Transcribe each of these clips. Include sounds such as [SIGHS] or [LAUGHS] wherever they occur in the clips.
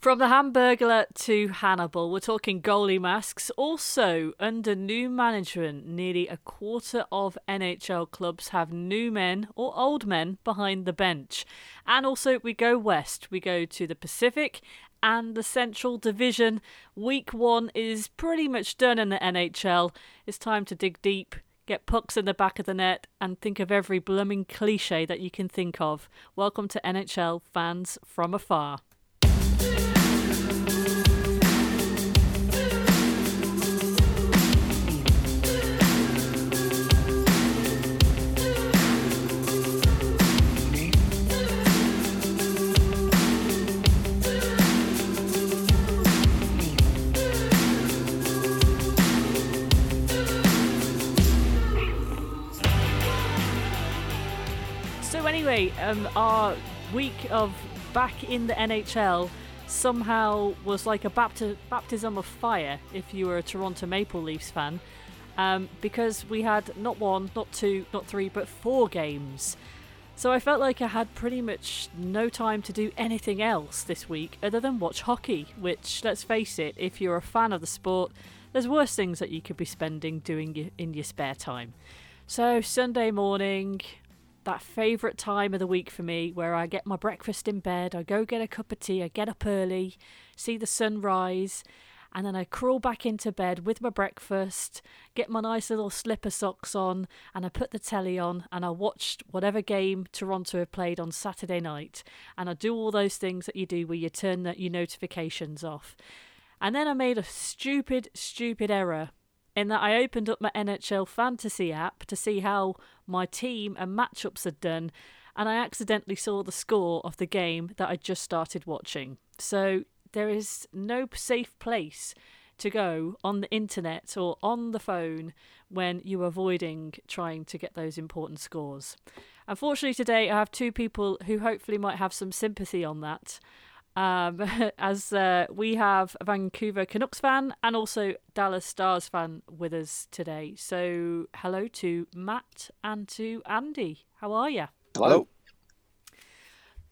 From the Hamburglar to Hannibal, we're talking goalie masks. Also, under new management, nearly a quarter of NHL clubs have new men or old men behind the bench. And also, we go west. We go to the Pacific and the Central Division. Week one is pretty much done in the NHL. It's time to dig deep, get pucks in the back of the net, and think of every blooming cliche that you can think of. Welcome to NHL Fans from Afar. Anyway, um, our week of back in the NHL somehow was like a bapti- baptism of fire if you were a Toronto Maple Leafs fan, um, because we had not one, not two, not three, but four games. So I felt like I had pretty much no time to do anything else this week other than watch hockey, which, let's face it, if you're a fan of the sport, there's worse things that you could be spending doing in your spare time. So Sunday morning, that favourite time of the week for me where I get my breakfast in bed, I go get a cup of tea, I get up early, see the sun rise, and then I crawl back into bed with my breakfast, get my nice little slipper socks on, and I put the telly on and I watched whatever game Toronto have played on Saturday night. And I do all those things that you do where you turn the, your notifications off. And then I made a stupid, stupid error in that I opened up my NHL fantasy app to see how my team and matchups had done, and I accidentally saw the score of the game that I just started watching. So there is no safe place to go on the internet or on the phone when you're avoiding trying to get those important scores. Unfortunately, today I have two people who hopefully might have some sympathy on that um, [LAUGHS] as uh, we have a Vancouver Canucks fan and also Dallas Stars fan with us today. So, hello to Matt and to Andy. How are you? Hello.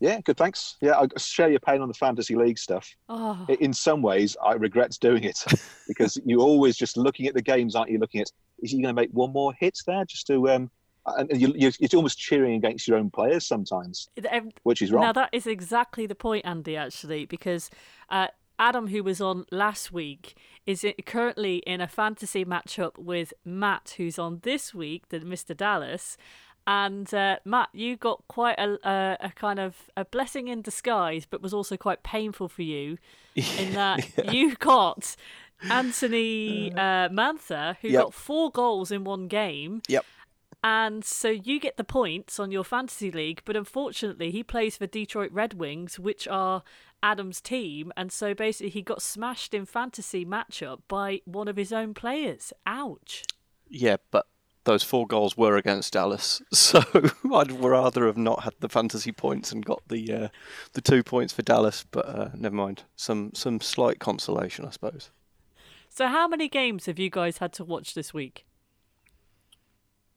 Yeah, good. Thanks. Yeah, I share your pain on the fantasy league stuff. Oh, In some ways, I regret doing it [LAUGHS] because you're always just looking at the games, aren't you? Looking at is he going to make one more hit there just to um, and you, you, it's almost cheering against your own players sometimes, um, which is wrong. now that is exactly the point, Andy. Actually, because uh, Adam, who was on last week, is currently in a fantasy matchup with Matt, who's on this week, the Mister Dallas. And uh, Matt, you got quite a, a, a kind of a blessing in disguise, but was also quite painful for you [LAUGHS] in that you got Anthony uh, Mantha, who Yep. got four goals in one game. Yep. And so you get the points on your fantasy league, but unfortunately, he plays for Detroit Red Wings, which are Adam's team. And so basically, he got smashed in fantasy matchup by one of his own players. Ouch. Yeah, but those four goals were against Dallas, [LAUGHS] so I'd rather have not had the fantasy points and got the uh, the two points for Dallas. But uh, never mind, some some slight consolation, I suppose. So, how many games have you guys had to watch this week?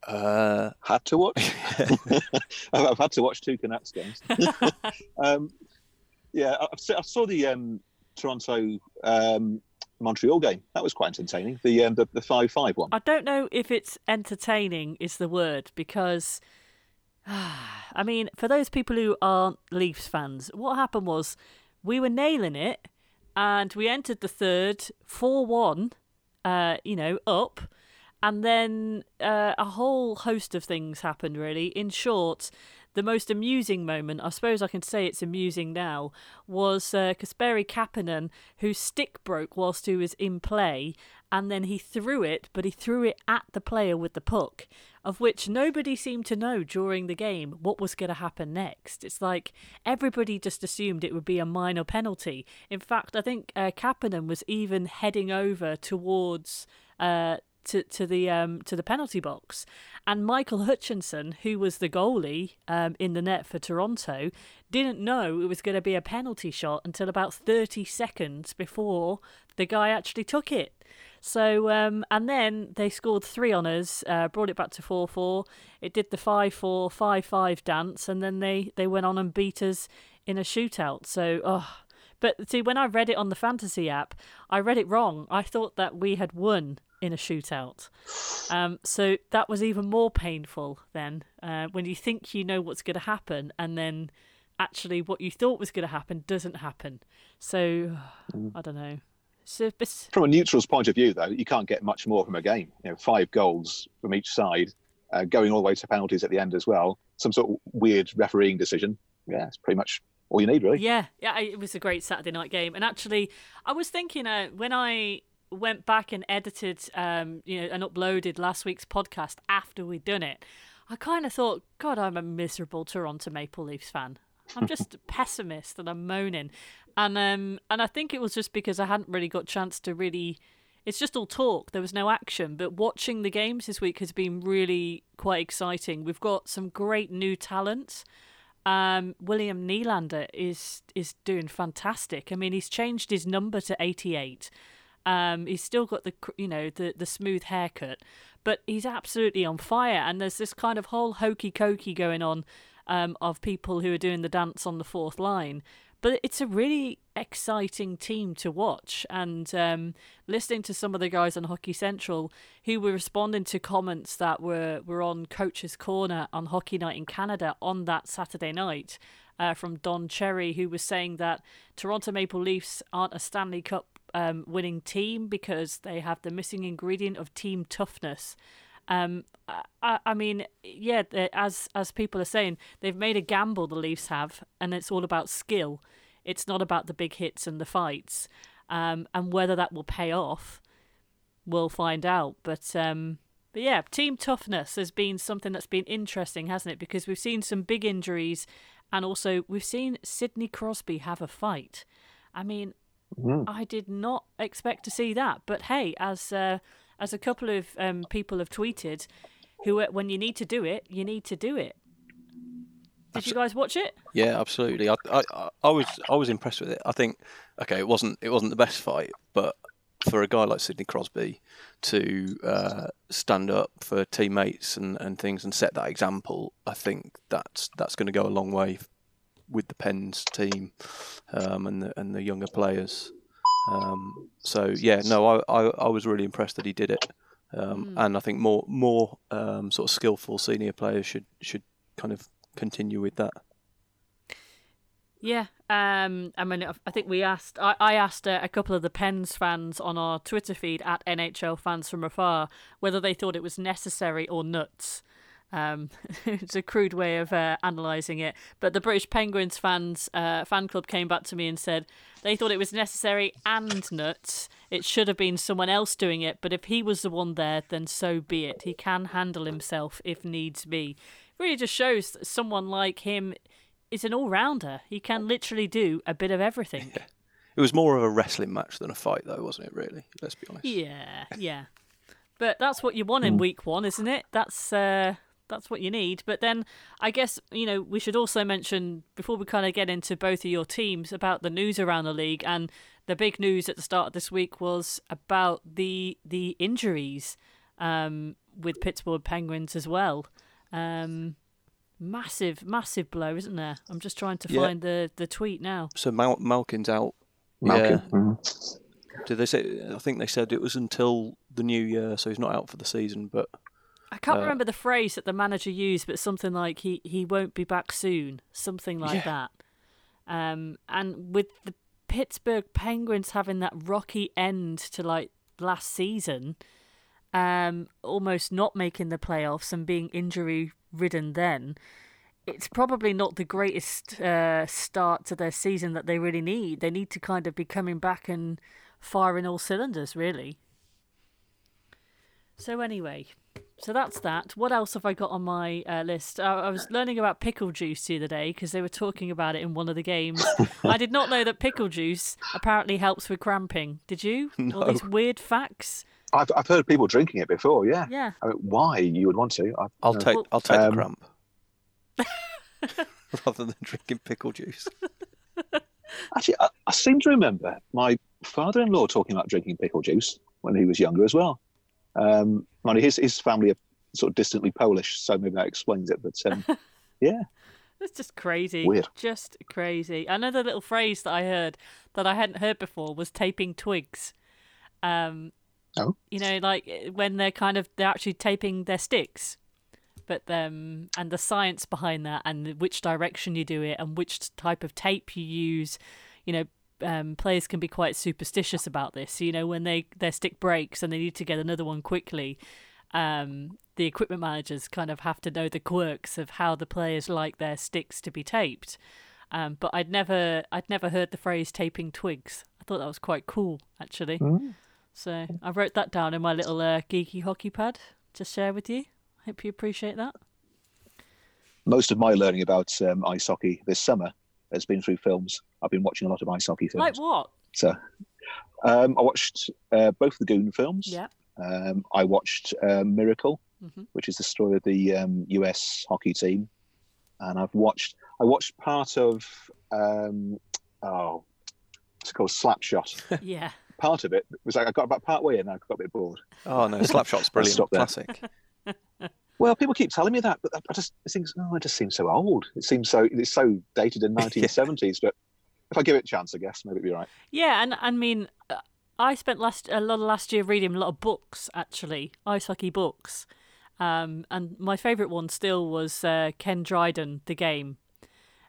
Uh, had to watch. I've [LAUGHS] [LAUGHS] I've had to watch two Canucks games. [LAUGHS] um, yeah, I, I saw- I saw the um, Toronto um, Montreal game. That was quite entertaining. The um, the the five five one. I don't know if it's entertaining is the word because [SIGHS] I mean, for those people who aren't Leafs fans, what happened was we were nailing it and we entered the third 4-1 uh, you know, up and then uh, a whole host of things happened really. In short, the most amusing moment, I suppose I can say it's amusing now, was uh, Kasperi Kapanen, whose stick broke whilst he was in play, and then he threw it, but he threw it at the player with the puck, of which nobody seemed to know during the game what was going to happen next. It's like everybody just assumed it would be a minor penalty. In fact, I think uh, Kapanen was even heading over towards. Uh, to, to the um to the penalty box, and Michael Hutchinson, who was the goalie um, in the net for Toronto, didn't know it was going to be a penalty shot until about thirty seconds before the guy actually took it. So um, and then they scored three on us, uh, brought it back to four four. It did the 5-4, 5-5 dance, and then they they went on and beat us in a shootout. So oh, But see, when I read it on the fantasy app, I read it wrong. I thought that we had won in a shootout. Um, so that was even more painful then uh, when you think you know what's going to happen and then actually what you thought was going to happen doesn't happen. So Mm. I don't know. So, but, From a neutral's point of view, though, you can't get much more from a game. You know, five goals from each side, uh, going all the way to penalties at the end as well. Some sort of weird refereeing decision. Yeah, it's pretty much all you need, really. Yeah, yeah, it was a great Saturday night game. And actually, I was thinking uh, when I went back and edited, um, you know, and uploaded last week's podcast after we'd done it, I kind of thought, God, I'm a miserable Toronto Maple Leafs fan. I'm just a [LAUGHS] pessimist and I'm moaning, and um, and I think it was just because I hadn't really got chance to really. It's just all talk. There was no action, but watching the games this week has been really quite exciting. We've got some great new talent. Um, William Nylander is is doing fantastic. I mean, he's changed his number to 88. Um, he's still got the you know the the smooth haircut, but he's absolutely on fire. And there's this kind of whole hokey cokey going on um, of people who are doing the dance on the fourth line. But it's a really exciting team to watch. And um, listening to some of the guys on Hockey Central who were responding to comments that were, were on Coach's Corner on Hockey Night in Canada on that Saturday night uh, from Don Cherry, who was saying that Toronto Maple Leafs aren't a Stanley Cup um, winning team because they have the missing ingredient of team toughness. Um, I, I mean, yeah, as as people are saying, they've made a gamble. The Leafs have, and it's all about skill. It's not about the big hits and the fights. Um, and whether that will pay off, we'll find out. But um, but yeah, team toughness has been something that's been interesting, hasn't it? Because we've seen some big injuries, and also we've seen Sidney Crosby have a fight. I mean, Mm. I did not expect to see that. But hey, as uh, as a couple of um, people have tweeted, who when you need to do it, you need to do it. Did you guys watch it? Yeah, absolutely. I, I, I- I was I was impressed with it. I think okay, it wasn't it wasn't the best fight, but for a guy like Sidney Crosby to uh, stand up for teammates and, and things and set that example, I think that's that's going to go a long way with the Pens team um, and the and the younger players. Um, so yeah, no, I, I, I was really impressed that he did it, um, and I think more more um, sort of skillful senior players should should kind of continue with that. Yeah, um, I mean, I think we asked. I, I asked uh, a couple of the Pens fans on our Twitter feed at NHL fans from afar whether they thought it was necessary or nuts. Um, [LAUGHS] it's a crude way of uh, analysing it, but the British Penguins fans uh, fan club came back to me and said they thought it was necessary and nuts. It should have been someone else doing it, but if he was the one there, then so be it. He can handle himself if needs be. It Really, just shows that someone like him is an all-rounder. He can literally do a bit of everything. It was more of a wrestling match than a fight, though, wasn't it? Really, let's be honest. Yeah, yeah. But that's what you want in week one, isn't it? That's uh, that's what you need. But then I guess you know we should also mention before we kind of get into both of your teams about the news around the league and the big news at the start of this week was about the the injuries um, with Pittsburgh Penguins as well. Um, massive, massive blow, isn't there? I'm just trying to Yeah. find the the tweet now. So Mal- Malkin's out. Malkin. Yeah. Mhm. Did they say? I think they said it was until the new year, so he's not out for the season. But I can't Uh, remember the phrase that the manager used, but something like he, he won't be back soon, something like Yeah. that. Um, and with the Pittsburgh Penguins having that rocky end to like last season, um, almost not making the playoffs and being injury ridden then, it's probably not the greatest uh, start to their season that they really need. They need to kind of be coming back and firing all cylinders, really. So anyway, so that's that. What else have I got on my uh, list? Uh, I was learning about pickle juice the other day because they were talking about it in one of the games. I did not know that pickle juice apparently helps with cramping. Did you? [LAUGHS] All these weird facts. I've, I've heard people drinking it before. Yeah. Yeah. I mean, why you would want to? I, I'll no. take Well- I'll take Um, the cramp [LAUGHS] rather than drinking pickle juice. [LAUGHS] Actually, I, I seem to remember my father-in-law talking about drinking pickle juice when he was younger as well. Um, mind his his family are sort of distantly Polish, so maybe that explains it. But um, [LAUGHS] yeah, It's just crazy. Weird. Just crazy. Another little phrase that I heard that I hadn't heard before was taping twigs. Um, Oh. you know, like eh, when they're kind of they're actually taping their sticks, but um, and the science behind that, and which direction you do it, and which type of tape you use. You know, um, players can be quite superstitious about this. You know, when they their stick breaks and they need to get another one quickly, um, the equipment managers kind of have to know the quirks of how the players like their sticks to be taped. Um, but I'd never I'd never heard the phrase taping twigs. I thought that was quite cool, actually. Mm. So I wrote that down in my little uh, geeky hockey pad to share with you. I hope you appreciate that. Most of my learning about um, ice hockey this summer has been through films. I've been watching a lot of ice hockey films. Like what? So um, I watched uh, both the Goon films. Yeah. Um, I watched uh, Miracle, Mhm. which is the story of the um, US hockey team, and I've watched. I watched part of um, oh, it's called Slapshot. [LAUGHS] yeah. part of it was like I got about part way in, I got a bit bored. Oh no, Slapshot's brilliant, classic. [LAUGHS] Well, people keep telling me that, but I just it seems oh, it just seems so old. It seems so it's so dated in [LAUGHS] 1970s. But if I give it a chance, I guess maybe it'll be right. Yeah, and I mean, uh, I spent last a lot of last year reading a lot of books, actually, ice hockey books. Um, and my favourite one still was uh, Ken Dryden, the game.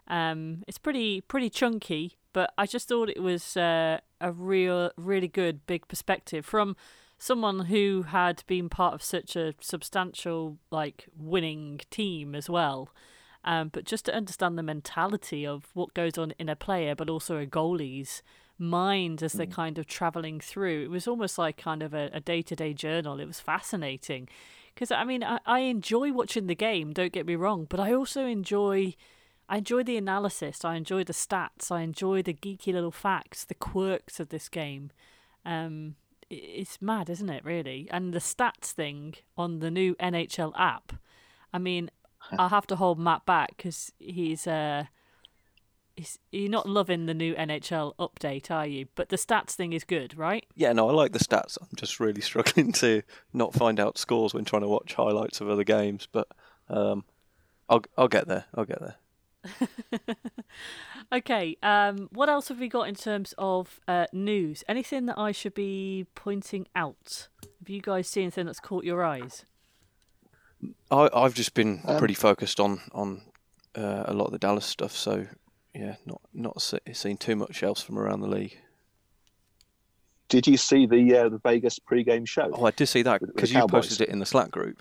Um, it's pretty pretty chunky, but I just thought it was uh, a real, really good big perspective from someone who had been part of such a substantial, like, winning team as well. Um, but just to understand the mentality of what goes on in a player, but also a goalie's mind as they're kind of traveling through. It was almost like kind of a day to day journal. It was fascinating. Because, I mean, I, I enjoy watching the game, don't get me wrong, but I also enjoy. I enjoy the analysis. I enjoy the stats. I enjoy the geeky little facts, the quirks of this game. Um, it's mad, isn't it? Really, and the stats thing on the new NHL app. I mean, I'll have to hold Matt back because he's uh, he's you're not loving the new NHL update, are you? But the stats thing is good, right? Yeah, no, I like the stats. I'm just really [LAUGHS] struggling to not find out scores when trying to watch highlights of other games, but um, I'll I'll get there. I'll get there. [LAUGHS] Okay. Um, what else have we got in terms of uh, news? Anything that I should be pointing out? Have you guys seen anything that's caught your eyes? I I've just been Um, pretty focused on on uh, a lot of the Dallas stuff, so yeah, not not se- seen too much else from around the league. Did you see the uh, the Vegas pre-game show? Oh, I did see that With- with because you posted it in the Slack group.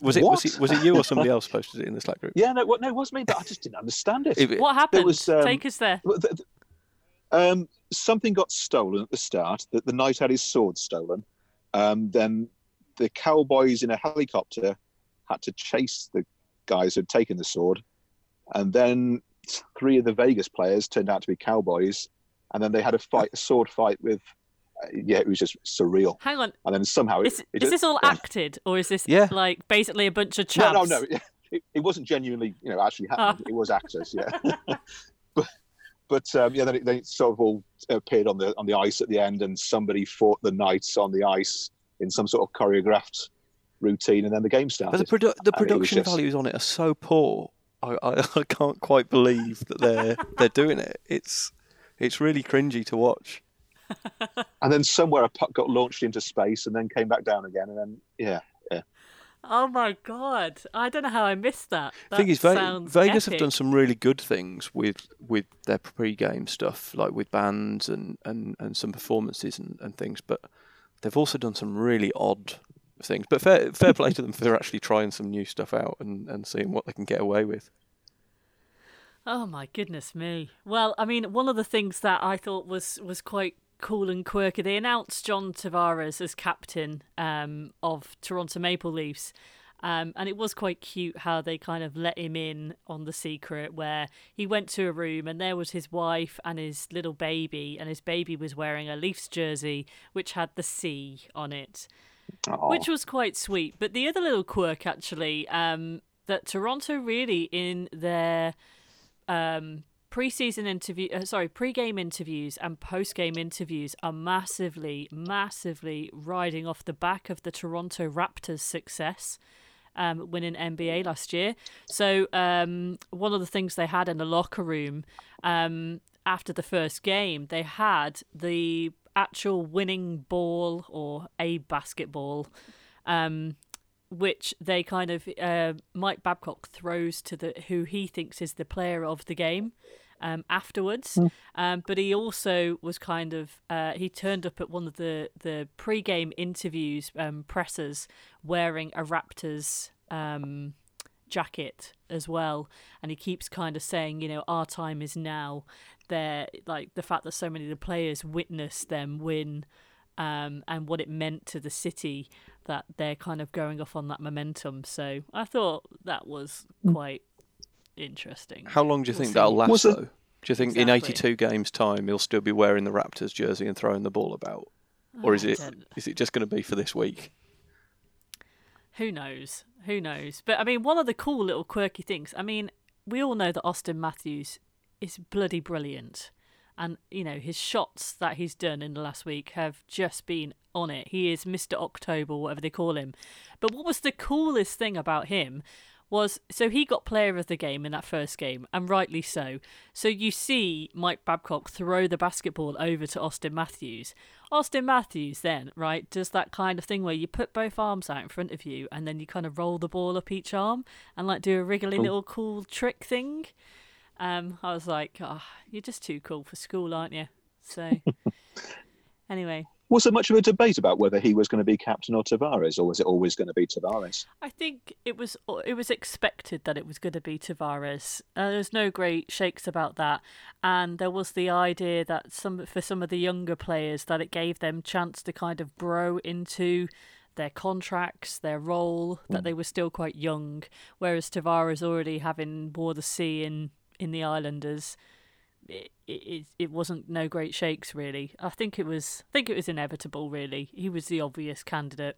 Was it was it was it you or somebody [LAUGHS] else posted it in the Slack group? Yeah, no, what, no, it was me, but I just didn't understand it. It- What happened? was, um, Take us there. The- the- um, something got stolen at the start. That the knight had his sword stolen. Um, then the cowboys in a helicopter had to chase the guys who had taken the sword, and then three of the Vegas players turned out to be cowboys, and then they had a fight, a sword fight with. Yeah, it was just surreal. Hang on. And then somehow Is, it, is just- this all yeah. acted, or is this Yeah. like basically a bunch of chaps? No, no, [LAUGHS] no. It, it wasn't genuinely, you know, actually happening. It was actors, yeah. [LAUGHS] but but um, yeah, then it, then it sort of all appeared on the on the ice at the end, and somebody fought the knights on the ice in some sort of choreographed routine, and then the game started. But the, produ- the I mean, it was production just- values on it are so poor. I, I, [LAUGHS] I can't quite believe that they're they're doing it. It's it's really cringy to watch. [LAUGHS] and then somewhere a puck got launched into space and then came back down again, and then yeah, yeah. Oh my god! I don't know how I missed that. The thing That is, Ve- sounds Vegas have done some really good things with with their pre-game stuff, like with bands and, and, and some performances and, and things. But they've also done some really odd things. But fair fair play to them for actually trying some new stuff out and, and seeing what they can get away with. Oh my goodness me! Well, I mean, one of the things that I thought was was quite cool and quirky. They announced John Tavares as captain um, of Toronto Maple Leafs. Um, and it was quite cute how they kind of let him in on the secret where he went to a room and there was his wife and his little baby and his baby was wearing a Leafs jersey which had the C on it Aw. which was quite sweet. But the other little quirk, actually, um, that Toronto really in their um, preseason interview, uh, sorry, pre-game interviews and post-game interviews are massively, massively riding off the back of the Toronto Raptors' success. um, winning NBA last year. So um, one of the things they had in the locker room um, after the first game, they had the actual winning ball or a basketball. Um, which they kind of uh, Mike Babcock throws to the who he thinks is the player of the game um, afterwards. Mm. Um, but he also was kind of uh, he turned up at one of the the pre-game interviews um, pressers wearing a Raptors um, jacket as well, and he keeps kind of saying, you know, our time is now. There, like the fact that so many of the players witnessed them win. Um, and what it meant to the city that they're kind of going off on that momentum. So I thought that was hmm. quite interesting. How long do you think that'll last, though? Do you think exactly. in 82 games' time he'll still be wearing the Raptors jersey and throwing the ball about? Or is it is it just going to be for this week? Who knows? Who knows? But I mean, one of the cool little quirky things. I mean, we all know that Auston Matthews is bloody brilliant, and you know his shots that he's done in the last week have just been on it. He is Mr. October, whatever they call him. But what was the coolest thing about him was so he got player of the game in that first game, and rightly so. So you see Mike Babcock throw the basketball over to Auston Matthews. Auston Matthews then, right, does that kind of thing where you put both arms out in front of you and then you kind of roll the ball up each arm and like do a wriggly oh. little cool trick thing. Um, I was like, oh, you're just too cool for school, aren't you? So, [LAUGHS] anyway, was there much of a debate about whether he was going to be captain or Tavares, or was it always going to be Tavares? I think it was it was expected that it was going to be Tavares. Uh, there's no great shakes about that, and there was the idea that some for some of the younger players that it gave them chance to kind of grow into their contracts, their role, that mm. they were still quite young, whereas Tavares already having wore the C in in the Islanders it, it it wasn't no great shakes really. I think it was I think it was inevitable really. He was the obvious candidate.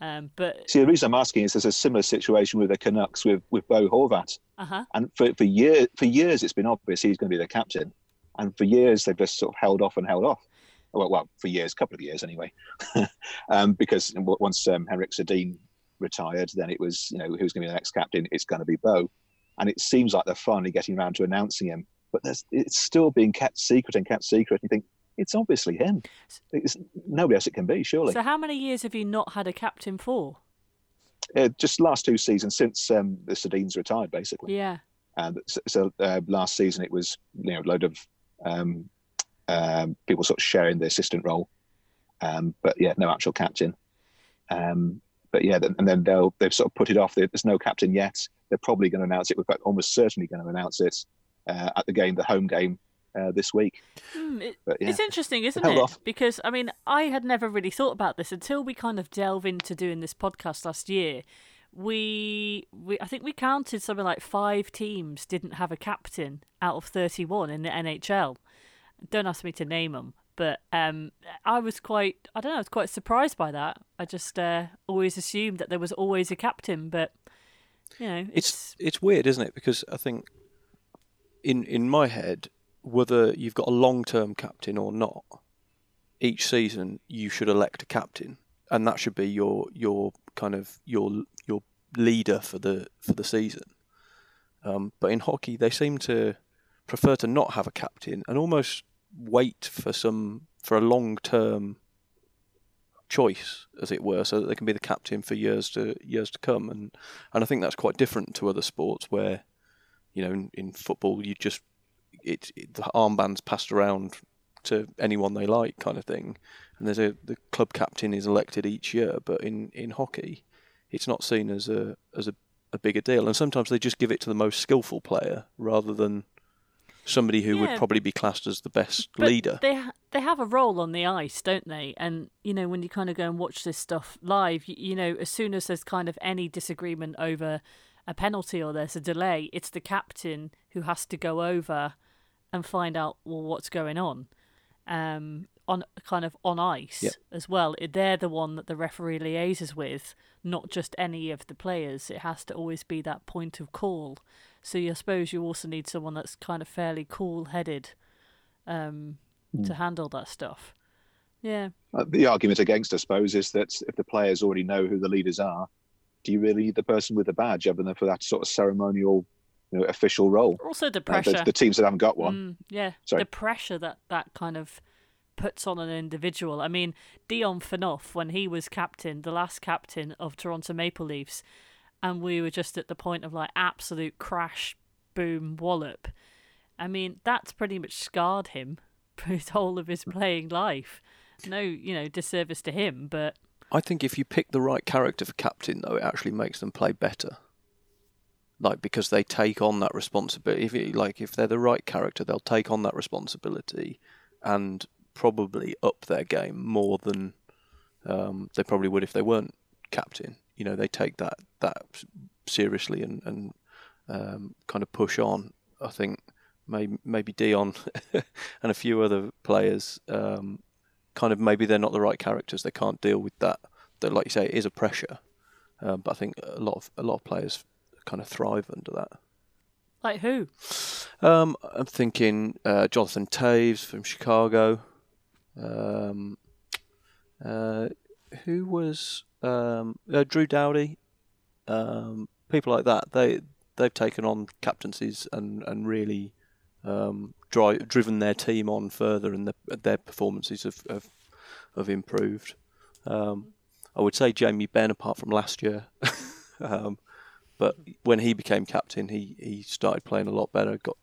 Um, but see, the reason I'm asking is there's a similar situation with the Canucks with with Bo Horvat, uh-huh. and for for years for years it's been obvious he's going to be the captain, and for years they've just sort of held off and held off. Well, well for years, a couple of years anyway, [LAUGHS] um, because once um, Henrik Sedin retired, then it was you know who's going to be the next captain? It's going to be Bo, and it seems like they're finally getting around to announcing him but it's still being kept secret and kept secret. And you think it's obviously him. It's nobody else it can be, surely. So, how many years have you not had a captain for? Uh, just last two seasons since um, the Sedins retired, basically. Yeah. And so, so uh, last season it was you know a load of um, um, people sort of sharing the assistant role, um, but yeah, no actual captain. Um, but yeah, and then they'll they've sort of put it off. There's no captain yet. They're probably going to announce it. We're almost certainly going to announce it uh, at the game, the home game uh, this week. Mm, it, but, yeah, it's interesting, isn't it? Off. Because I mean, I had never really thought about this until we kind of delve into doing this podcast last year. We, we, I think we counted something like five teams didn't have a captain out of thirty-one in the NHL. Don't ask me to name them, but um, I was quite, I don't know, I was quite surprised by that. I just uh, always assumed that there was always a captain, but you know, it's it's, it's weird, isn't it? Because I think in in my head, whether you've got a long term captain or not, each season you should elect a captain, and that should be your your kind of your your leader for the for the season. Um, but in hockey, they seem to prefer to not have a captain and almost wait for some for a long term choice, as it were, so that they can be the captain for years to years to come. And and I think that's quite different to other sports where you know, in, in football, you just it, it, the armbands passed around to anyone they like, kind of thing. And there's a the club captain is elected each year, but in, in hockey, it's not seen as a as a, a bigger deal. And sometimes they just give it to the most skillful player rather than somebody who yeah, would probably be classed as the best leader. They ha- they have a role on the ice, don't they? And you know when you kind of go and watch this stuff live, you, you know as soon as there's kind of any disagreement over a penalty or there's a delay, it's the captain who has to go over and find out well what's going on. Um, on kind of on ice yep. as well. They're the one that the referee liaises with, not just any of the players. It has to always be that point of call. So I suppose you also need someone that's kind of fairly cool-headed um, mm. to handle that stuff. Yeah. Uh, the argument against, I suppose, is that if the players already know who the leaders are, do you really need the person with the badge other than for that sort of ceremonial, you know, official role? Also, the Uh, pressure. the, the teams that haven't got one. Mm, yeah, Sorry. the pressure that that kind of puts on an individual. I mean, Dion Phaneuf, when he was captain, the last captain of Toronto Maple Leafs, and we were just at the point of like absolute crash, boom, wallop. I mean, that's pretty much scarred him [LAUGHS] for his whole of his playing life. No, you know, disservice to him, but I think if you pick the right character for captain, though, it actually makes them play better. Like because they take on that responsibility. If it, like if they're the right character, they'll take on that responsibility and probably up their game more than um, they probably would if they weren't captain. You know, they take that that seriously and and um, kind of push on. I think maybe maybe Dion [LAUGHS] and a few other players um, kind of maybe they're not the right characters. They can't deal with that. That, like you say, it is a pressure. Um, but I think a lot of a lot of players kind of thrive under that. like who? Um, I'm thinking uh, Jonathan Toews from Chicago. Um, uh, who was um, uh, Drew Doughty? Um, people like that. They they've taken on captaincies and and really um, dri- driven their team on further, and the, their performances have have, have improved. Um, I would say Jamie Benn, apart from last year. [LAUGHS] um, but when he became captain, he, he started playing a lot better. Got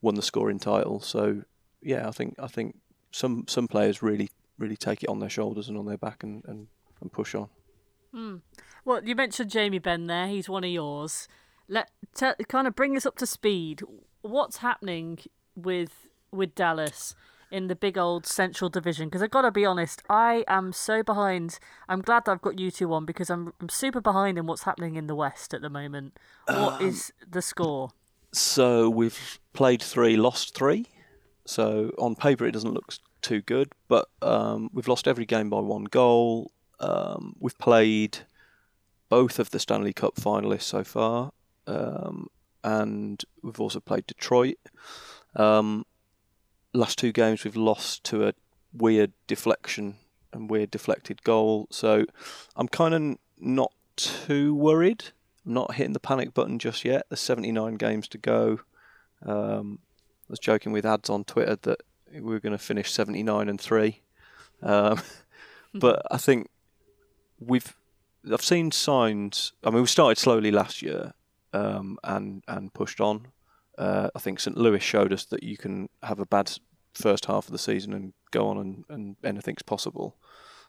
won the scoring title. So yeah, I think I think some some players really really take it on their shoulders and on their back and, and, and push on. Well, you mentioned Jamie Benn there. He's one of yours. Let t- kind of bring us up to speed. What's happening with with Dallas in the big old Central Division? Because I've got to be honest, I am so behind. I'm glad that I've got you two on because I'm I'm super behind in what's happening in the West at the moment. What is the score? So we've played three, lost three. So on paper it doesn't look too good, but um, we've lost every game by one goal. Um, we've played both of the Stanley Cup finalists so far, um, and we've also played Detroit. Um, last two games we've lost to a weird deflection and weird deflected goal. So I'm kind of not too worried. I'm not hitting the panic button just yet. There's 79 games to go. Um, I was joking with ads on Twitter that we were going to finish 79 and three, um, [LAUGHS] but I think we've I've seen signs. I mean, we started slowly last year um, and and pushed on. Uh, I think St. Louis showed us that you can have a bad first half of the season and go on and, and anything's possible.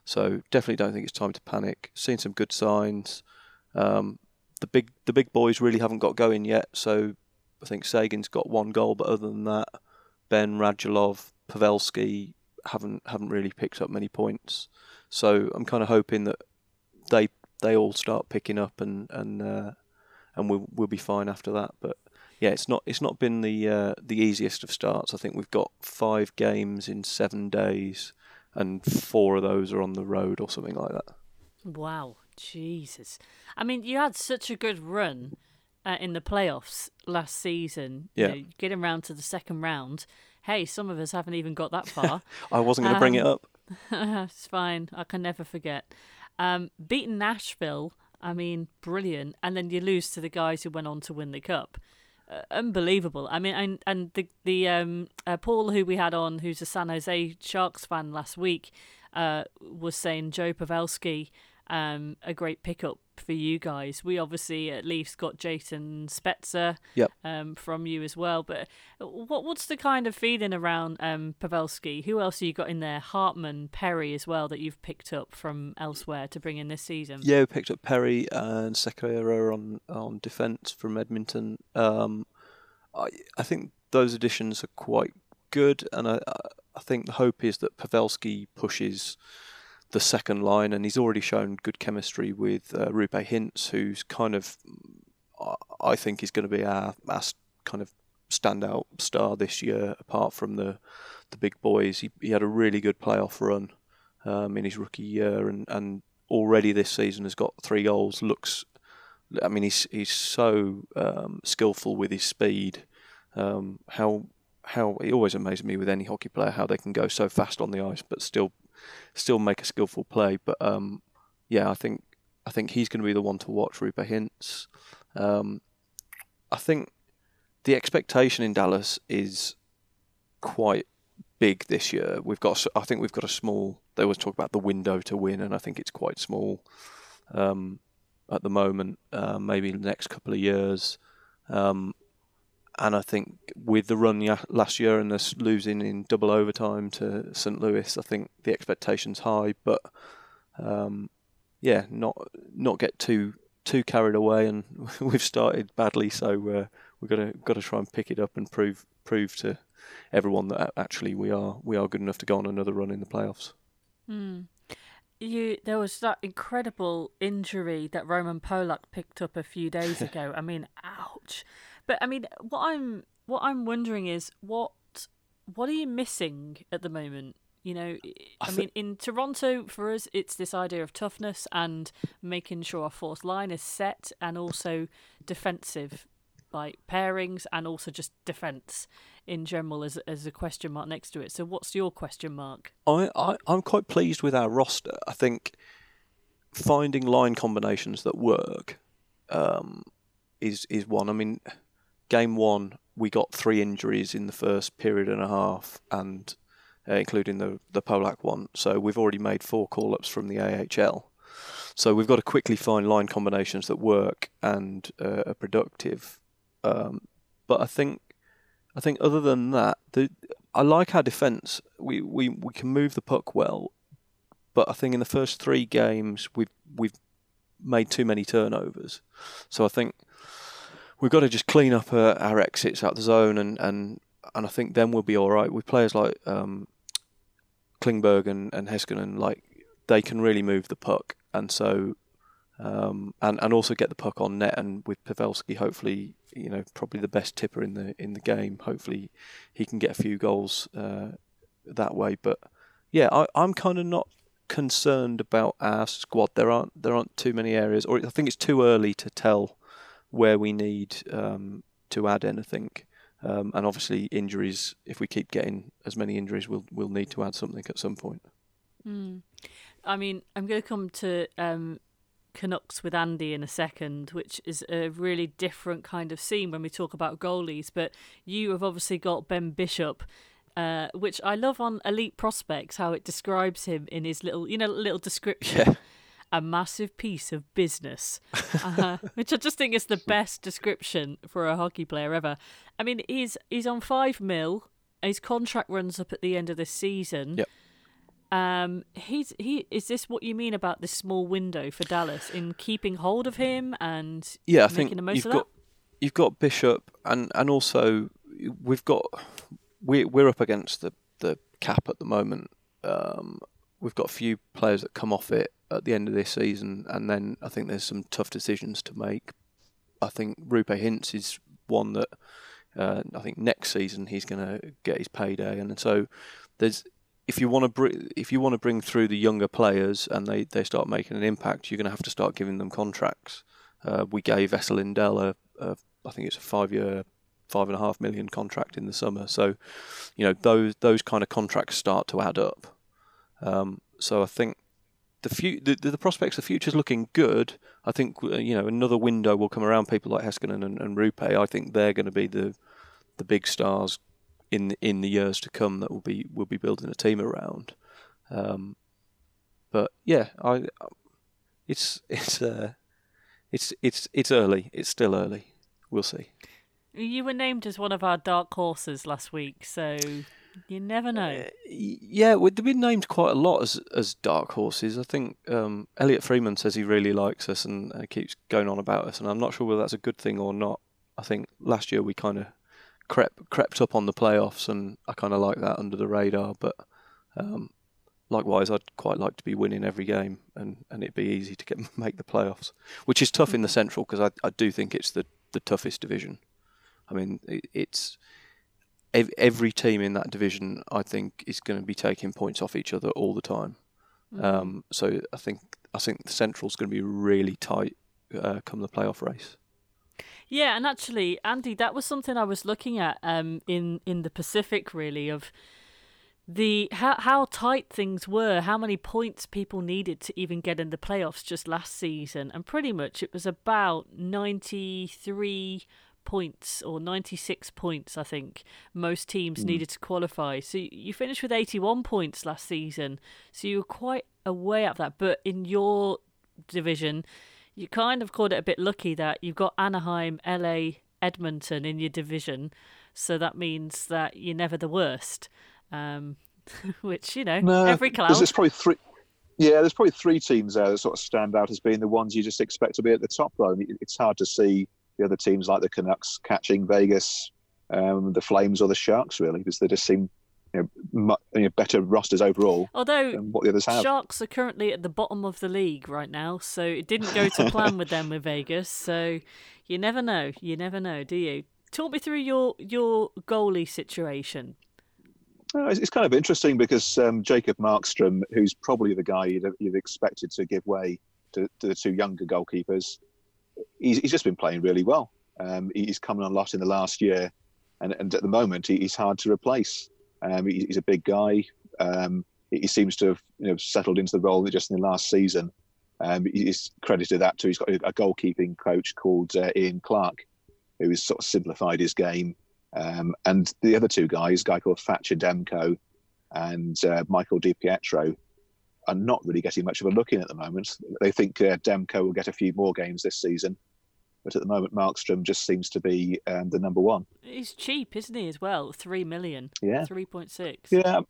So definitely don't think it's time to panic. Seen some good signs. Um, the big the big boys really haven't got going yet. So I think Seguin's got one goal, but other than that, Benn Radulov, Pavelski haven't haven't really picked up many points. So I'm kind of hoping that they they all start picking up and and uh, and we'll we'll be fine after that. But yeah, it's not it's not been the uh, the easiest of starts. I think we've got five games in seven days, and four of those are on the road or something like that. Wow, Jesus! I mean, you had such a good run uh, in the playoffs last season. You Yeah. know, getting round to the second round. Hey, some of us haven't even got that far. [LAUGHS] I wasn't going to bring it Um, up. [LAUGHS] it's fine. I can never forget. Um, Nashville, I mean, brilliant. And then you lose to the guys who went on to win the cup. Uh, unbelievable. I mean, and, and the the um, uh, Paul who we had on, who's a San Jose Sharks fan last week, uh, was saying Joe Pavelski, um, a great pickup for you guys. We obviously at least got Jason Spezza Yep. um, from you as well. But what what's the kind of feeling around um, Pavelski? Who else have you got in there? Hartman, Perry as well that you've picked up from elsewhere to bring in this season. Yeah, we picked up Perry and Sekera on on defence from Edmonton. Um, I I think those additions are quite good, and I I think the hope is that Pavelski pushes the second line, and he's already shown good chemistry with uh, Roope Hintz, who's kind of I- think is going to be our, our kind of standout star this year. Apart from the the big boys, he he had a really good playoff run um, in his rookie year, and, and already this season has got three goals. Looks, I mean, he's he's so um, skillful with his speed. Um, how how it always amazes me with any hockey player how they can go so fast on the ice, but still still make a skillful play. But um, yeah, I think I think he's going to be the one to watch. Roope Hintz. Um, I think the expectation in Dallas is quite big this year. We've got, I think we've got a small. They always talk about the window to win, and I think it's quite small um, at the moment. Uh, maybe the next couple of years, um, and I think with the run last year and us losing in double overtime to St. Louis, I think the expectations high, but um, yeah, not not get too too carried away, and [LAUGHS] we've started badly, so uh, we've got to got to try and pick it up and prove prove to everyone that actually we are we are good enough to go on another run in the playoffs. Mm. You there was that incredible injury that Roman Polak picked up a few days [LAUGHS] ago. I mean, ouch. But I mean, what I'm what I'm wondering is what what are you missing at the moment? You know, I, I mean, in Toronto, for us, it's this idea of toughness and making sure our fourth line is set and also defensive, like pairings and also just defense in general as as a question mark next to it. So, what's your question mark? I, I I'm quite pleased with our roster. I think finding line combinations that work um, is is one. I mean, game one we got three injuries in the first period and a half, and uh, including the the Polak one. So we've already made four call ups from the AHL. So we've got to quickly find line combinations that work and uh, are productive. Um, but I think I think other than that, the I like our defence. We, we we can move the puck well, but I think in the first three games we've we've made too many turnovers. So I think we've got to just clean up uh, our exits out the zone, and, and and I think then we'll be all right with players like um, Klingberg and and Heiskanen. Like they can really move the puck, and so um, and and also get the puck on net. And with Pavelski, hopefully, you know, probably the best tipper in the in the game. Hopefully, he can get a few goals uh, that way. But yeah, I, I'm kind of not concerned about our squad. There aren't there aren't too many areas, or I think it's too early to tell where we need um, to add anything. Um, and obviously, injuries. If we keep getting as many injuries, we'll we'll need to add something at some point. Mm. I mean, I'm going to come to um, Canucks with Andy in a second, which is a really different kind of scene when we talk about goalies. But you have obviously got Ben Bishop, uh, which I love on Elite Prospects, how it describes him in his little, you know, little description. Yeah. A massive piece of business, [LAUGHS] uh, which I just think is the best description for a hockey player ever. I mean, he's he's on five mil. His contract runs up at the end of the season. Yep. Um, he's he is this what you mean about this small window for Dallas in keeping hold of him and yeah, I think you've got you've got Bishop and and also we've got we we're up against the the cap at the moment. Um, we've got a few players that come off it at the end of this season, and then I think there's some tough decisions to make. I think Roope Hintz is one that uh, I think next season he's going to get his payday, and so there's if you want to bring if you want to bring through the younger players and they, they start making an impact, you're going to have to start giving them contracts. Uh, we gave Esa Lindell a, a I think it's a five year, five and a half million contract in the summer. So, you know those those kind of contracts start to add up. Um, so I think the, few, the the prospects, the future's looking good. I think uh, you know another window will come around. People like Heiskanen and, and Roope, I think they're going to be the the big stars in in the years to come that we'll be we'll be building a team around. Um, but yeah, I it's it's uh, it's it's it's early. It's still early. We'll see. You were named as one of our dark horses last week, so you never know. Uh, yeah, we've been named quite a lot as as dark horses. I think um, Elliotte Friedman says he really likes us and uh, keeps going on about us, and I'm not sure whether that's a good thing or not. I think last year we kind of crept crept up on the playoffs, and I kind of like that under the radar. But um, likewise, I'd quite like to be winning every game, and, and it'd be easy to get [LAUGHS] make the playoffs, which is tough in the mm. Central because I, I do think it's the, the toughest division. I mean, it, it's every team in that division. I think is going to be taking points off each other all the time. Mm. Um, so I think I think the Central's going to be really tight uh, come the playoff race. Yeah, and actually, Andy, that was something I was looking at um, in in the Pacific, really, of the how how tight things were, how many points people needed to even get in the playoffs just last season, and pretty much it was about ninety three points or 96 points i think most teams mm. needed to qualify so you finished with 81 points last season so you were quite a way up that but in your division you kind of called it a bit lucky that you've got anaheim la edmonton in your division so that means that you're never the worst um, [LAUGHS] which you know no, every cloud. There's, there's probably three. Yeah, there's probably three teams there that sort of stand out as being the ones you just expect to be at the top. Though it's hard to see the other teams like the Canucks catching Vegas, um, the Flames, or the Sharks really, because they just seem you know, much, you know, better rosters overall. Although what the others have. Sharks are currently at the bottom of the league right now, so it didn't go to plan with them with Vegas. So you never know. You never know, do you? Talk me through your your goalie situation. It's kind of interesting because um, Jacob Markstrom, who's probably the guy you'd, you'd expected to give way to, to, the two younger goalkeepers, he's, he's just been playing really well. Um, he's coming on a lot in the last year, and, and at the moment he's hard to replace. Um, he's a big guy. Um, he seems to have you know settled into the role just in the last season. Um, he's credited that to he's got a goalkeeping coach called uh, Ian Clark, who has sort of simplified his game um, and the other two guys, a guy called Thatcher Demko and uh, Michael DiPietro, are not really getting much of a look in at the moment. They think uh, Demko will get a few more games this season, but at the moment, Markstrom just seems to be um, the number one. He's cheap, isn't he, as well? Three million. Yeah. 3.6. Yeah.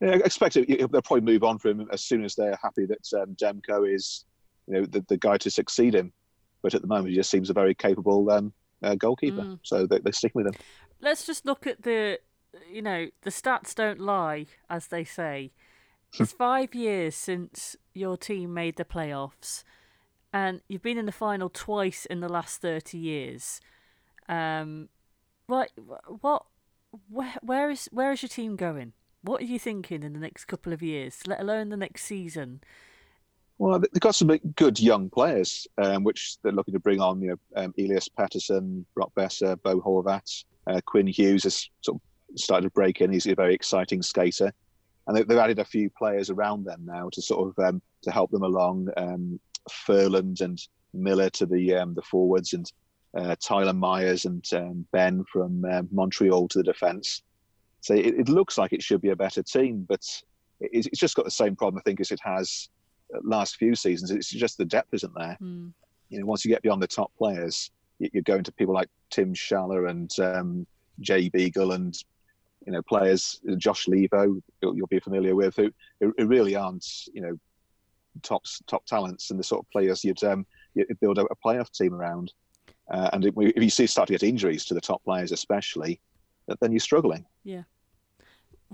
Yeah, I expect it. They'll probably move on from him as soon as they're happy that um, Demko is, you know, the, the guy to succeed him. But at the moment, he just seems a very capable um, uh, goalkeeper. Mm. So they, they're sticking with him. Let's just look at the, you know, the stats don't lie, as they say. It's five years since your team made the playoffs, and you've been in the final twice in the last thirty years. Um, what, what, where, where is where is your team going? What are you thinking in the next couple of years, let alone the next season? Well, they've got some good young players, um, which they're looking to bring on. You know, um, Elias Pettersson, Brock Boeser, Bo Horvat, uh, Quinn Hughes has sort of started to break in. He's a very exciting skater, and they, have added a few players around them now to sort of um, to help them along. Um, Ferland and Miller to the um, the forwards, and uh, Tyler Myers and um, Benn from uh, Montreal to the defence. So it, it, looks like it should be a better team, but it, it's just got the same problem I think as it has last few seasons. It's just the depth isn't there. Mm. You know, once you get beyond the top players, you're going to people like Tim Schaller and um, Jay Beagle and you know players Josh Leivo you'll, be familiar with who, who really aren't you know top top talents and the sort of players you'd um, you build a, a playoff team around. Uh, and if you see start to get injuries to the top players, especially, then you're struggling. Yeah.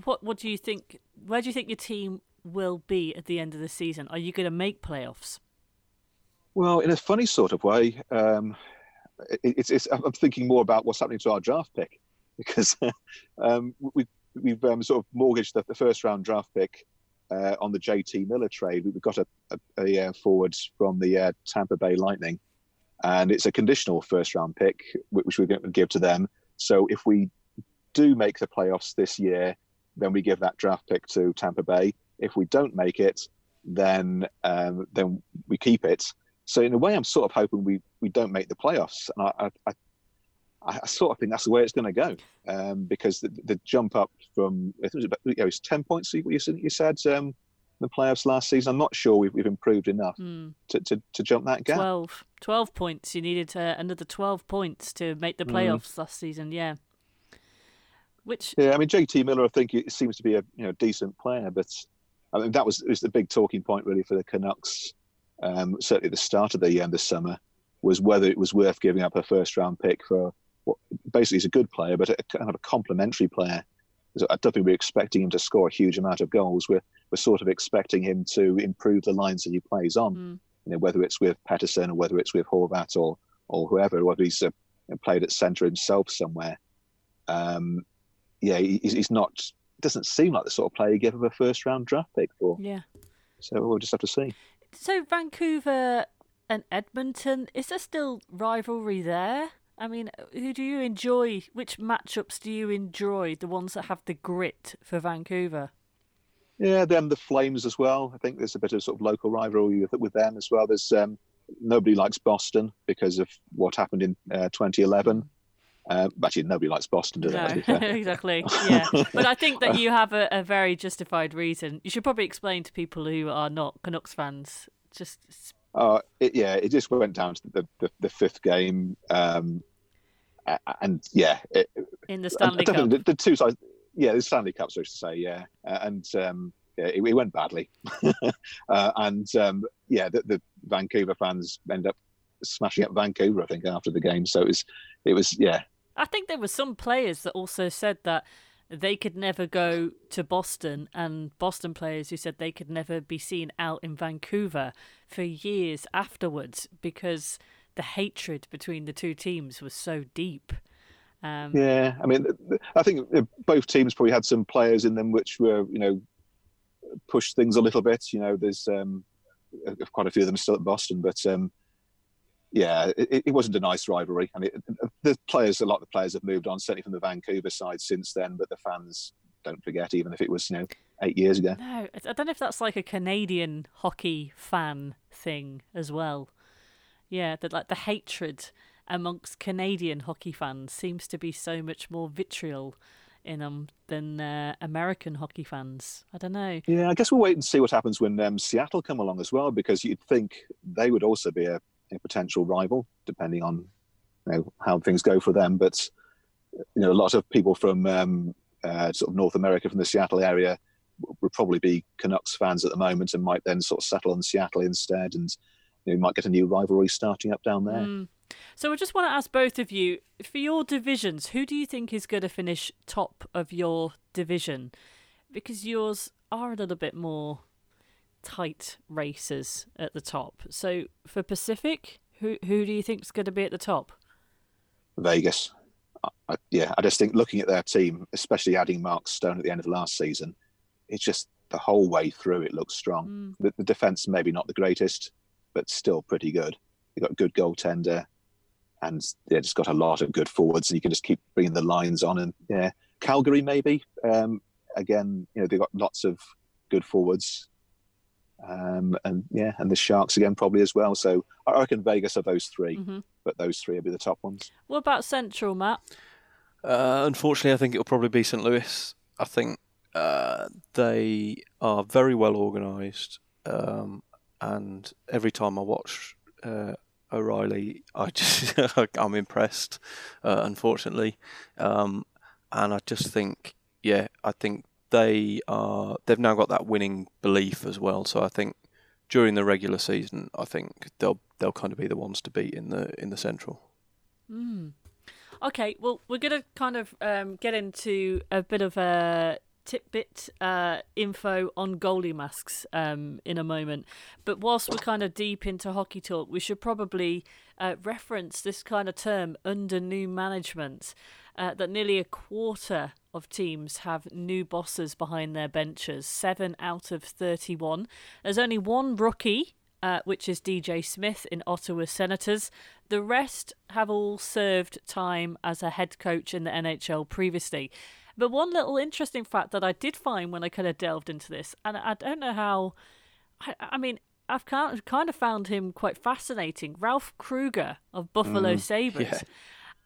What What do you think? Where do you think your team will be at the end of the season? Are you going to make playoffs? Well, in a funny sort of way, um, it, it's, it's, I'm thinking more about what's happening to our draft pick [LAUGHS] because um, we, we've um, sort of mortgaged the, the, first round draft pick uh, on the JT Miller trade. We've got a, a, a uh, forward from the uh, Tampa Bay Lightning, and it's a conditional first round pick, which we're going to give to them. So if we do make the playoffs this year, then we give that draft pick to Tampa Bay. If we don't make it, then um, then we keep it. So in a way, I'm sort of hoping we, we don't make the playoffs, and I I, I, I sort of think that's the way it's going to go um, because the, the, jump up from I think it was, about, you know, it's ten points. You, you said um, the playoffs last season. I'm not sure we've, we've improved enough mm. to, to, to jump that gap. 12, 12 points. You needed uh, another 12 points to make the hmm. playoffs mm. last season. Yeah. Which yeah, I mean JT Miller, I think it seems to be a you know decent player, but I mean, that was was the big talking point really for the Canucks. Um, certainly, the start of the um, the summer was whether it was worth giving up a first round pick for basically he's a good player, but a kind of a complementary player. I don't think we're expecting him to score a huge amount of goals. We're we're sort of expecting him to improve the lines that he plays on. Mm. You know, whether it's with Pettersson or whether it's with Horvat or or whoever, whether he's uh, played at centre himself somewhere. Um, yeah, he's, he's not doesn't seem like the sort of player you give up a first round draft pick for. Yeah. So we'll just have to see. So Vancouver and Edmonton, is there still rivalry there? I mean, who do you enjoy? Which matchups do you enjoy? The ones that have the grit for Vancouver? Yeah, them the Flames as well. I think there's a bit of sort of local rivalry with, with them as well. There's um, nobody likes Boston because of what happened in uh, 2011. Uh, actually, nobody likes Boston, do they? No, [LAUGHS] exactly. Yeah, but I think that you have a, a, very justified reason. You should probably explain to people who are not Canucks fans. Just. Uh, it, yeah, it just went down to the the, the fifth game, um, and yeah, it, in the Stanley Cup. The, the, two sides, yeah, the Stanley Cup, so to say, yeah, uh, and um, yeah, it, it, went badly, [LAUGHS] uh, and um, yeah, the, the Vancouver fans end up smashing up Vancouver, I think, after the game. So it was, it was, yeah, I think there were some players that also said that they could never go to Boston, and Boston players who said they could never be seen out in Vancouver for years afterwards because the hatred between the two teams was so deep. Um, yeah, I mean, I think both teams probably had some players in them which were, you know, pushed things a little bit. You know, there's um, quite a few of them still at Boston, but um, yeah, it, it, wasn't a nice rivalry. and the players, a lot of the players have moved on, certainly from the Vancouver side since then. But the fans don't forget, even if it was you know eight years ago. No, I don't know if that's like a Canadian hockey fan thing as well. Yeah, that like the hatred amongst Canadian hockey fans seems to be so much more vitriol in them than uh, American hockey fans. I don't know. Yeah, I guess we'll wait and see what happens when um, Seattle come along as well, because you'd think they would also be a a potential rival, depending on you know, how things go for them. But you know, a lot of people from um, uh, sort of North America, from the Seattle area, would probably be Canucks fans at the moment, and might then sort of settle on Seattle instead, and you, know, might get a new rivalry starting up down there. Mm. So I just want to ask both of you for your divisions, who do you think is going to finish top of your division? Because yours are a little bit more tight races at the top. So for Pacific, who who do you think is going to be at the top? Vegas. I, yeah, I just think looking at their team, especially adding Mark Stone at the end of last season, it's just the whole way through it looks strong. Mm. The, the defense maybe not the greatest, but still pretty good. You've got a good goaltender, and yeah, just got a lot of good forwards, and you can just keep bringing the lines on. And yeah, Calgary maybe um, again, you know they've got lots of good forwards um, and yeah, and the Sharks again probably as well. So I reckon Vegas are those 3 mm-hmm. but those three will be the top ones. What about Central, Matt? Uh, unfortunately, I think it'll probably be St. Louis. I think uh, they are very well organised, um, and every time I watch uh, O'Reilly, I just [LAUGHS] I'm impressed. Uh, unfortunately, um, and I just think, yeah, I think they are they've now got that winning belief as well. So I think during the regular season, I think they'll they'll kind of be the ones to beat in the in the central. Mm. Okay, well, we're going to kind of um, get into a bit of a tidbit uh, info on goalie masks um, in a moment. But whilst we're kind of deep into hockey talk, we should probably uh, reference this kind of term under new management. Uh, that nearly a quarter of teams have new bosses behind their benches, seven out of 31. There's only one rookie, uh, which is DJ Smith in Ottawa Senators. The rest have all served time as a head coach in the NHL previously. But one little interesting fact that I did find when I kind of delved into this, and I don't know how, I, I mean, I've kind of, found him quite fascinating. Ralph Krueger of Buffalo mm, [LAUGHS] Sabres. Yeah.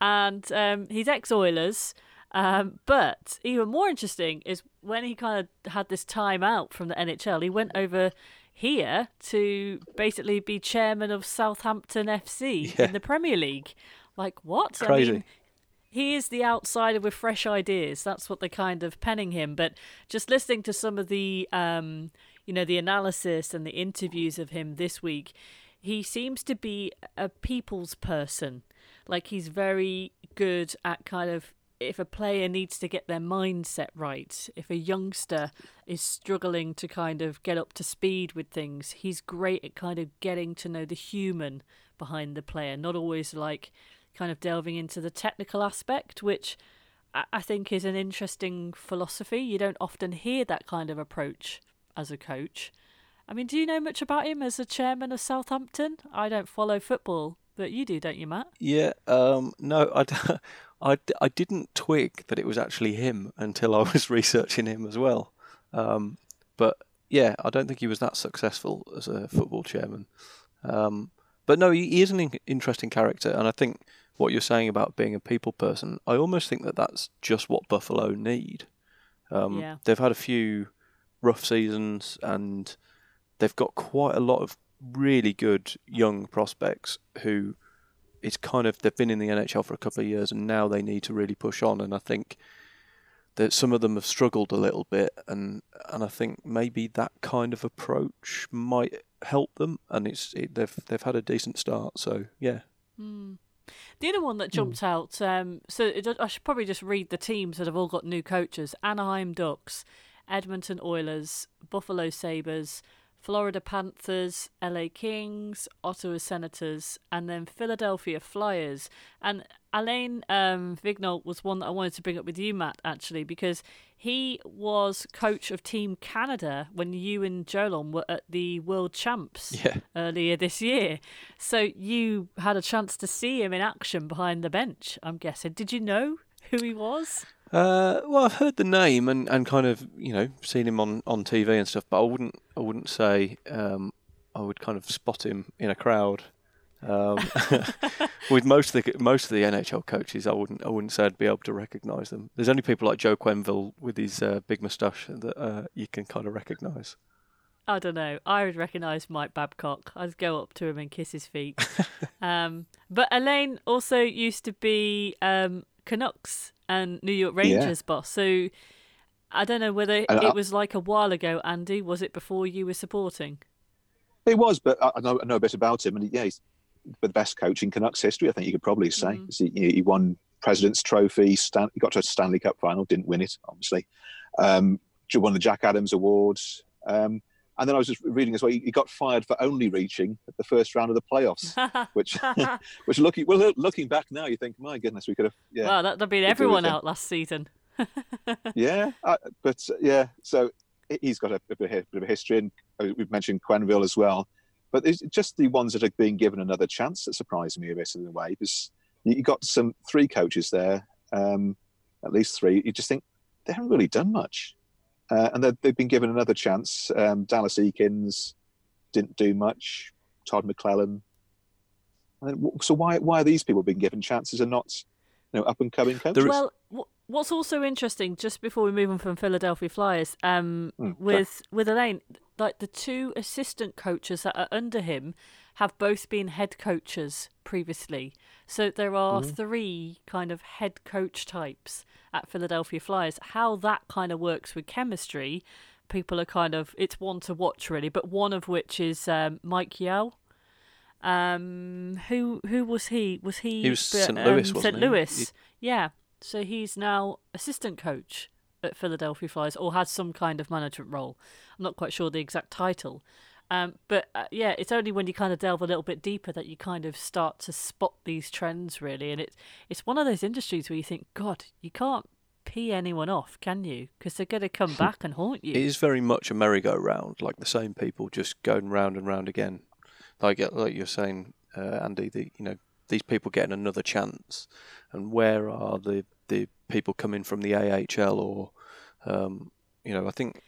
And um, he's ex Oilers. Um, but even more interesting is when he kind of had this time out from the NHL, he went over here to basically be chairman of Southampton FC yeah. in the Premier League. Like what? Crazy. I mean, he is the outsider with fresh ideas. That's what they're kind of penning him. But just listening to some of the, um, you know, the analysis and the interviews of him this week, he seems to be a people's person. Like he's very good at kind of if a player needs to get their mindset right, if a youngster is struggling to kind of get up to speed with things, he's great at kind of getting to know the human behind the player, not always like kind of delving into the technical aspect, which I think is an interesting philosophy. You don't often hear that kind of approach as a coach. I mean, do you know much about him as a chairman of Southampton? I don't follow football but you do, don't you, Matt? Yeah. Um, no, I, d- [LAUGHS] I, d- I didn't twig that it was actually him until I was [LAUGHS] researching him as well. Um, but yeah, I don't think he was that successful as a football chairman. Um, but no, he, he is an in- interesting character, and I think what you're saying about being a people person, I almost think that that's just what Buffalo need. Um, Yeah. They've had a few rough seasons, and they've got quite a lot of really good young prospects who it's kind of they've been in the NHL for a couple of years and now they need to really push on. And I think that some of them have struggled a little bit. And and I think maybe that kind of approach might help them. And it's it, they've they've had a decent start. So yeah. The other one that jumped out, um, so it, I should probably just read the teams that have all got new coaches. Anaheim Ducks, Edmonton Oilers, Buffalo Sabres, Florida Panthers, LA Kings, Ottawa Senators, and then Philadelphia Flyers. And Alain um, was one that I wanted to bring up with you, Matt, actually, because he was coach of Team Canada when you and Jolon were at the World Champs [LAUGHS] Yeah. earlier this year. So you had a chance to see him in action behind the bench, I'm guessing. Did you know who he was? Uh, well, I've heard the name and, and kind of you know seen him on, on TV and stuff, but I wouldn't I wouldn't say um, I would kind of spot him in a crowd. Um, [LAUGHS] with most of the most of the NHL coaches, I wouldn't I wouldn't say I'd be able to recognise them. There's only people like Joe Quenneville with his uh, big moustache that uh, you can kind of recognise. I don't know. I would recognise Mike Babcock. I'd go up to him and kiss his feet. [LAUGHS] um, but Alain also used to be um, Canucks and New York Yeah. Rangers boss. So I don't know whether And I- it was like a while ago, Andy. Was it before you were supporting? It was, but I I know, I know a bit about him, and yeah, he's the best coach in Canucks history. I think you could probably say Mhm. he, he won President's Trophy. Stan, he got to a Stanley Cup final, didn't win it, obviously. Um, won the Jack Adams Awards, um, and then I was just reading as well. He, got fired for only reaching the first round of the playoffs, [LAUGHS] which, [LAUGHS] which looking well, looking back now, you think, my goodness, we could have, yeah, that, that'd been everyone out last season. [LAUGHS] yeah, uh, but uh, yeah, so he- he's got a, a bit, of, a history, and uh, we've mentioned Quenneville as well. But it's just the ones that are being given another chance that surprised me a bit in a way, because you got some three coaches there, um, at least three. You just think they haven't really done much, uh, and they've, they've been given another chance. Um, Dallas Eakins didn't do much. Todd McLellan. And then, so why why are these people being given chances and not, you know, up and coming coaches? Well, what's also interesting, just before we move on from Philadelphia Flyers, um, Mm, with with Alain, like the two assistant coaches that are under him have both been head coaches previously. So there are three kind of head coach types at Philadelphia Flyers. How that kind of works with chemistry, people are kind of it's one to watch really. But one of which is um, Mike Yeo. Um, who who was he? Was he? He was St. Louis, um, St. Louis. He- Yeah. So he's now assistant coach at Philadelphia Flyers, or has some kind of management role. I'm not quite sure the exact title. Um, but uh, yeah, it's only when you kind of delve a little bit deeper that you kind of start to spot these trends, really. And it's it's one of those industries where you think, God, you can't pee anyone off, can you? Because they're going to come back and haunt you. It is very much a merry-go-round, like the same people just going round and round again. Like uh, like you're saying, uh, Andy, the you know these people getting another chance, and where are the the people coming from the AHL or, um, you know, I think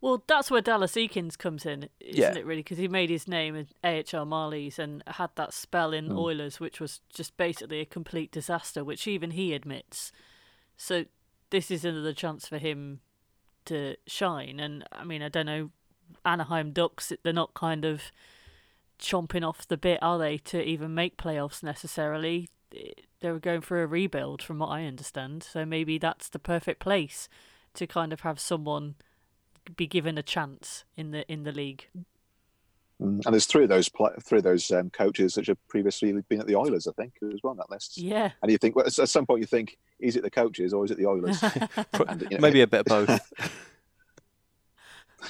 Well, that's where Dallas Eakins comes in, isn't Yeah. it? Really, because he made his name in AHL Marlies and had that spell in hmm. Oilers, which was just basically a complete disaster, which even he admits. So this is another chance for him to shine. And I mean, I don't know, Anaheim Ducks, they're not kind of chomping off the bit, are they, to even make playoffs necessarily? They're going for a rebuild, from what I understand. So maybe that's the perfect place to kind of have someone be given a chance in the in the league. Mm, And there's three of those pla three of those um, coaches that have previously been at the Oilers, I think, as well on that list. Yeah. And you think, well, at some point, you think, is it the coaches or is it the Oilers? [LAUGHS] And, you know, maybe a bit of both. [LAUGHS]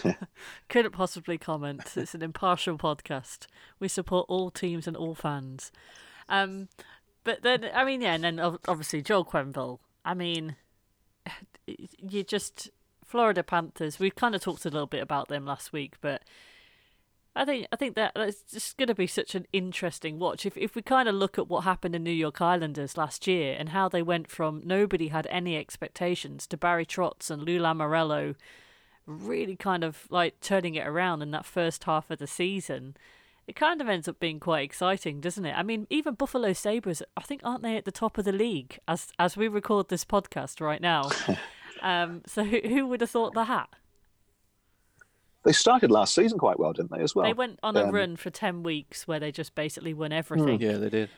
[LAUGHS] Couldn't possibly comment. It's an impartial podcast. We support all teams and all fans. Um, but then, I mean, yeah, and then obviously Joel Quenneville. I mean, [SIGHS] you just Florida Panthers. We kind of talked a little bit about them last week, but I think I think that it's just going to be such an interesting watch. If if we kind of look at what happened in New York Islanders last year and how they went from nobody had any expectations to Barry Trotz and Lou Lamoriello really kind of like turning it around in that first half of the season, it kind of ends up being quite exciting, doesn't it? I mean, even Buffalo Sabres, I think, aren't they at the top of the league as as we record this podcast right now? [LAUGHS] um, so who, who would have thought that? They started last season quite well, didn't they? As well, they went on a Um, run for ten weeks where they just basically won everything. Yeah, they did.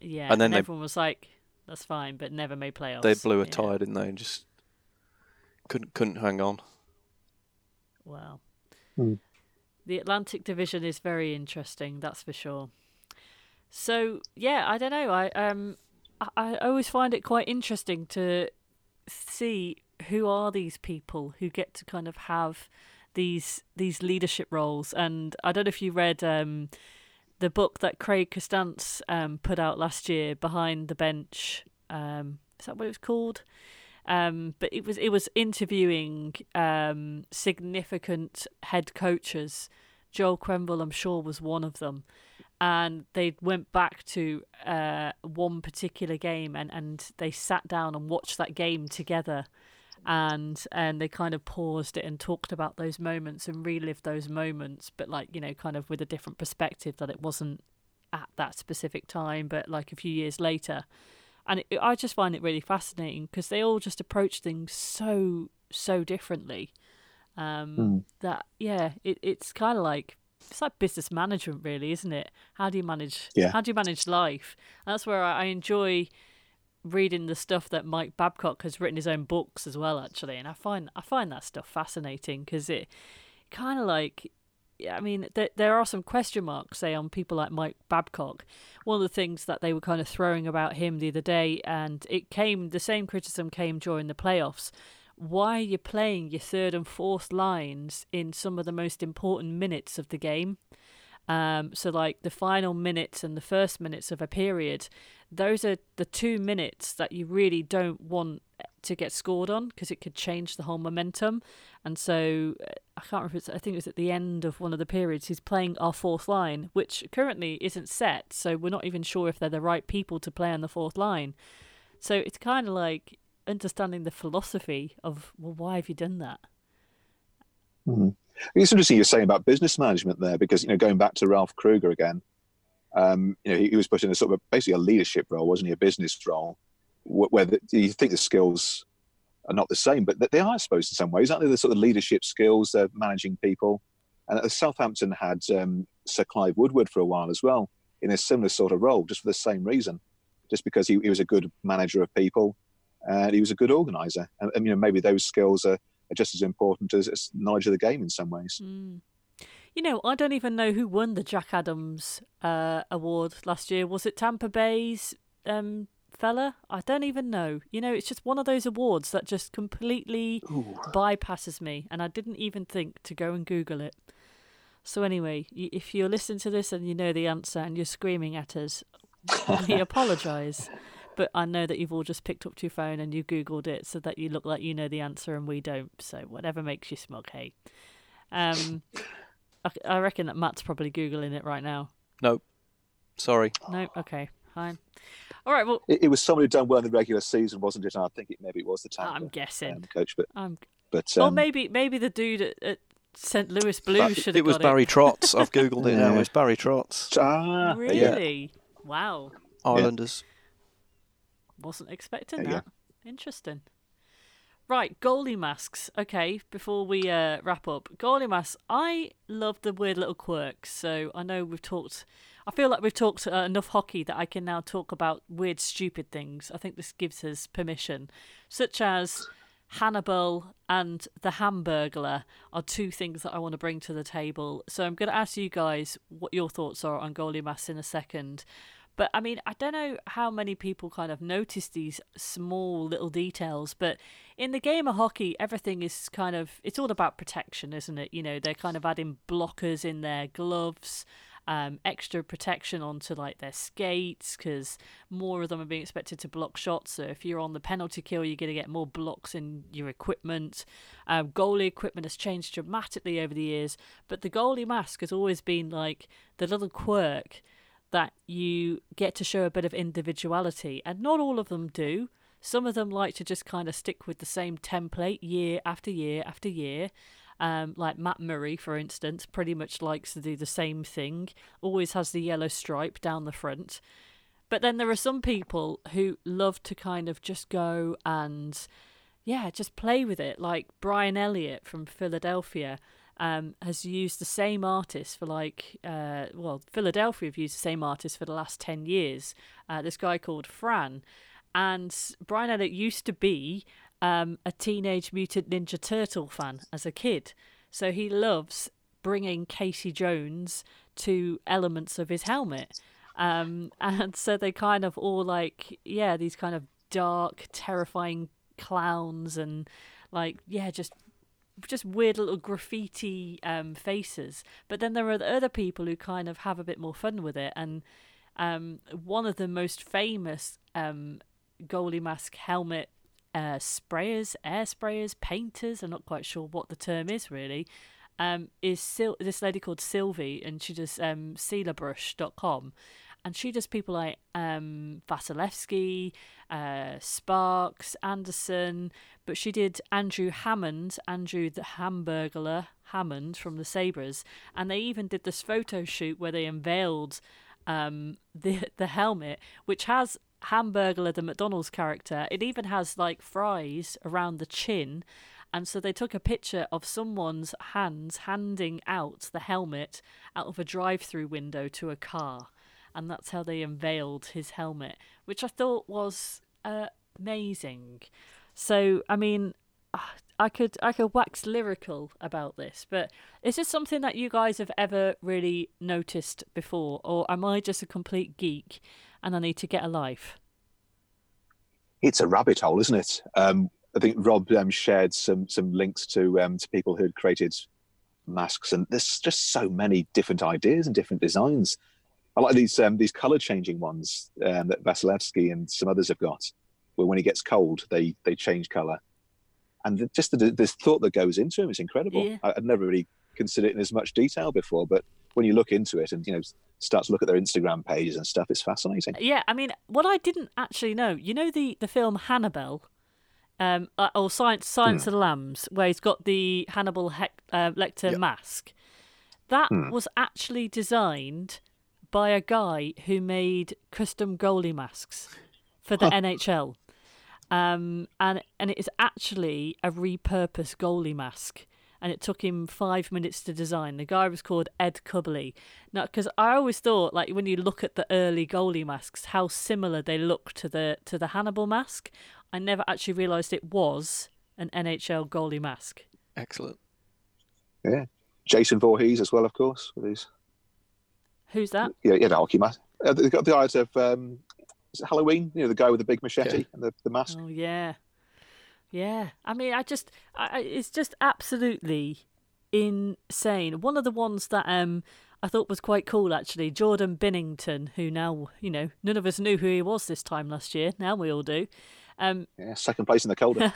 Yeah, And and, then they- everyone was like, "That's fine," but never made playoffs. They blew a Yeah. tire, didn't they? And just couldn't couldn't hang on. Wow. Hmm. The Atlantic Division is very interesting, that's for sure. So yeah, I don't know. I um, I, I always find it quite interesting to see who are these people who get to kind of have these these leadership roles. And I don't know if you read um, the book that Craig Custance um, put out last year, Behind the Bench. Um, is that what it was called? Um, but it was it was interviewing um, significant head coaches. Joel Quenneville, I'm sure, was one of them, and they went back to uh, one particular game and, and they sat down and watched that game together, and and they kind of paused it and talked about those moments and relived those moments, but like you know, kind of with a different perspective that it wasn't at that specific time, but like a few years later and it, I just find it really fascinating because they all just approach things so so differently. Um, Mm. That yeah, it, it's kind of like it's like business management, really, isn't it? How do you manage? Yeah. How do you manage life? And that's where I, I enjoy reading the stuff that Mike Babcock has written his own books as well, actually. And I find I find that stuff fascinating because it kind of like I mean, there there are some question marks, say, on people like Mike Babcock. One of the things that they were kind of throwing about him the other day, and it came, the same criticism came during the playoffs. Why are you playing your third and fourth lines in some of the most important minutes of the game? Um, so, like the final minutes and the first minutes of a period, those are the two minutes that you really don't want to get scored on because it could change the whole momentum. And so, uh, I can't remember, I think it was at the end of one of the periods, he's playing our fourth line, which currently isn't set. So, we're not even sure if they're the right people to play on the fourth line. So, it's kind of like understanding the philosophy of, well, why have you done that? Mhm. It's interesting you're saying about business management there because you know going back to Ralph Krueger again, um, you know he, he was put in a sort of basically a leadership role, wasn't he? A business role wh- where the, you think the skills are not the same, but they are, I suppose, in some ways, aren't they? The sort of leadership skills, uh, managing people. And uh, Southampton had um, Sir Clive Woodward for a while as well in a similar sort of role, just for the same reason, just because he, he was a good manager of people and he was a good organizer. And, and you know maybe those skills are are just as important as, as knowledge of the game in some ways. Mm. You know, I don't even know who won the Jack Adams uh, award last year. Was it Tampa Bay's um, fella? I don't even know. You know, it's just one of those awards that just completely bypasses me, and I didn't even think to go and Google it. So anyway, if you're listening to this and you know the answer and you're screaming at us, we [LAUGHS] apologise. But I know that you've all just picked up your phone and you googled it so that you look like you know the answer and we don't. So whatever makes you smug, hey. Um, I, I reckon that Matt's probably googling it right now. Nope. Sorry. No, okay, fine. All right, well, It, it was someone who'd done well in the regular season, wasn't it? And I think it maybe it was the Tampa I'm guessing. um, coach, but I'm, but or um, maybe maybe the dude at, at St. Louis Blue should have it was got Barry Trotz. I've googled it now. Yeah. It's Barry Trotz. ah, it. yeah. Really? Wow. Islanders. Wasn't expecting that. Interesting. Right, goalie masks. Okay, before we uh, wrap up, goalie masks. I love the weird little quirks. So I know we've talked. I feel like we've talked uh, enough hockey that I can now talk about weird, stupid things. I think this gives us permission, such as Hannibal and the Hamburglar are two things that I want to bring to the table. So I'm going to ask you guys what your thoughts are on goalie masks in a second. But I mean, I don't know how many people kind of notice these small little details, but in the game of hockey, everything is kind of it's all about protection, isn't it? You know, they're kind of adding blockers in their gloves. um, extra protection onto like their skates because more of them are being expected to block shots. So if you're on the penalty kill, you're going to get more blocks in your equipment. Um, goalie equipment has changed dramatically over the years, but the goalie mask has always been like the little quirk that you get to show a bit of individuality, and not all of them do. Some of them like to just kind of stick with the same template year after year after year. Um, like Matt Murray, for instance, pretty much likes to do the same thing, always has the yellow stripe down the front. But then there are some people who love to kind of just go and, yeah, just play with it. Like Brian Elliott from Philadelphia um, has used the same artist for like, uh, well, Philadelphia have used the same artist for the last 10 years. Uh, this guy called Fran. And Brian Elliott used to be um, a Teenage Mutant Ninja Turtle fan as a kid. So he loves bringing Casey Jones to elements of his helmet. Um, [LAUGHS] and so they kind of all like, yeah, these kind of dark, terrifying clowns and like, yeah, just just weird little graffiti um, faces. But then there are other people who kind of have a bit more fun with it. And um, one of the most famous um, goalie mask helmet uh, sprayers, air sprayers, painters. I'm not quite sure what the term is really. Um, is Sil- this lady called Sylvie, and she does um, sylabrush.com, and she does people like um, Vasilevskiy, uh, Sparks, Anderson, but she did Andrew Hammond, Andrew the Hamburglar Hammond from the Sabres, and they even did this photo shoot where they unveiled um, [LAUGHS] the the helmet, which has Hamburglar, the McDonald's character. It even has like fries around the chin. And so they took a picture of someone's hands handing out the helmet out of a drive through window to a car. And that's how they unveiled his helmet, which I thought was uh, amazing. So, I mean, I could I could wax lyrical about this, but is this something that you guys have ever really noticed before, or am I just a complete geek and I need to get a life? It's a rabbit hole, isn't it? Um, I think Rob um, shared some some links to um, to people who had created masks, and there's just so many different ideas and different designs. I like these um, these color changing ones um, that Vasilevskiy and some others have got, where when it gets cold, they they change color, and the, just the, the thought that goes into them is incredible. Yeah. I, I'd never really considered it in as much detail before, but when you look into it and you know start to look at their Instagram pages and stuff, it's fascinating. Yeah, I mean, what I didn't actually know, you know, the the film Hannibal, um, uh, or Science Science Hmm. of the Lambs, where he's got the Hannibal Hec- uh, Lecter Yep. mask. That Hmm. was actually designed by a guy who made custom goalie masks for the NHL. Um, and and it is actually a repurposed goalie mask, and it took him five minutes to design. The guy was called Ed Cubley. Now, because I always thought, like when you look at the early goalie masks, how similar they look to the to the Hannibal mask. I never actually realised it was an NHL goalie mask. Excellent. Yeah, Jason Voorhees as well, of course, with his Who's that? yeah, yeah, the hockey mask. Uh, they've got the eyes of um, is it Halloween? You know, the guy with the big machete Yeah. and the, the mask. Oh yeah, yeah. I mean, I just, I, I- it's just absolutely insane. One of the ones that um I thought was quite cool actually, Jordan Binnington, who now you know none of us knew who he was this time last year. Now we all do. Um, Yeah, second place in the Calder.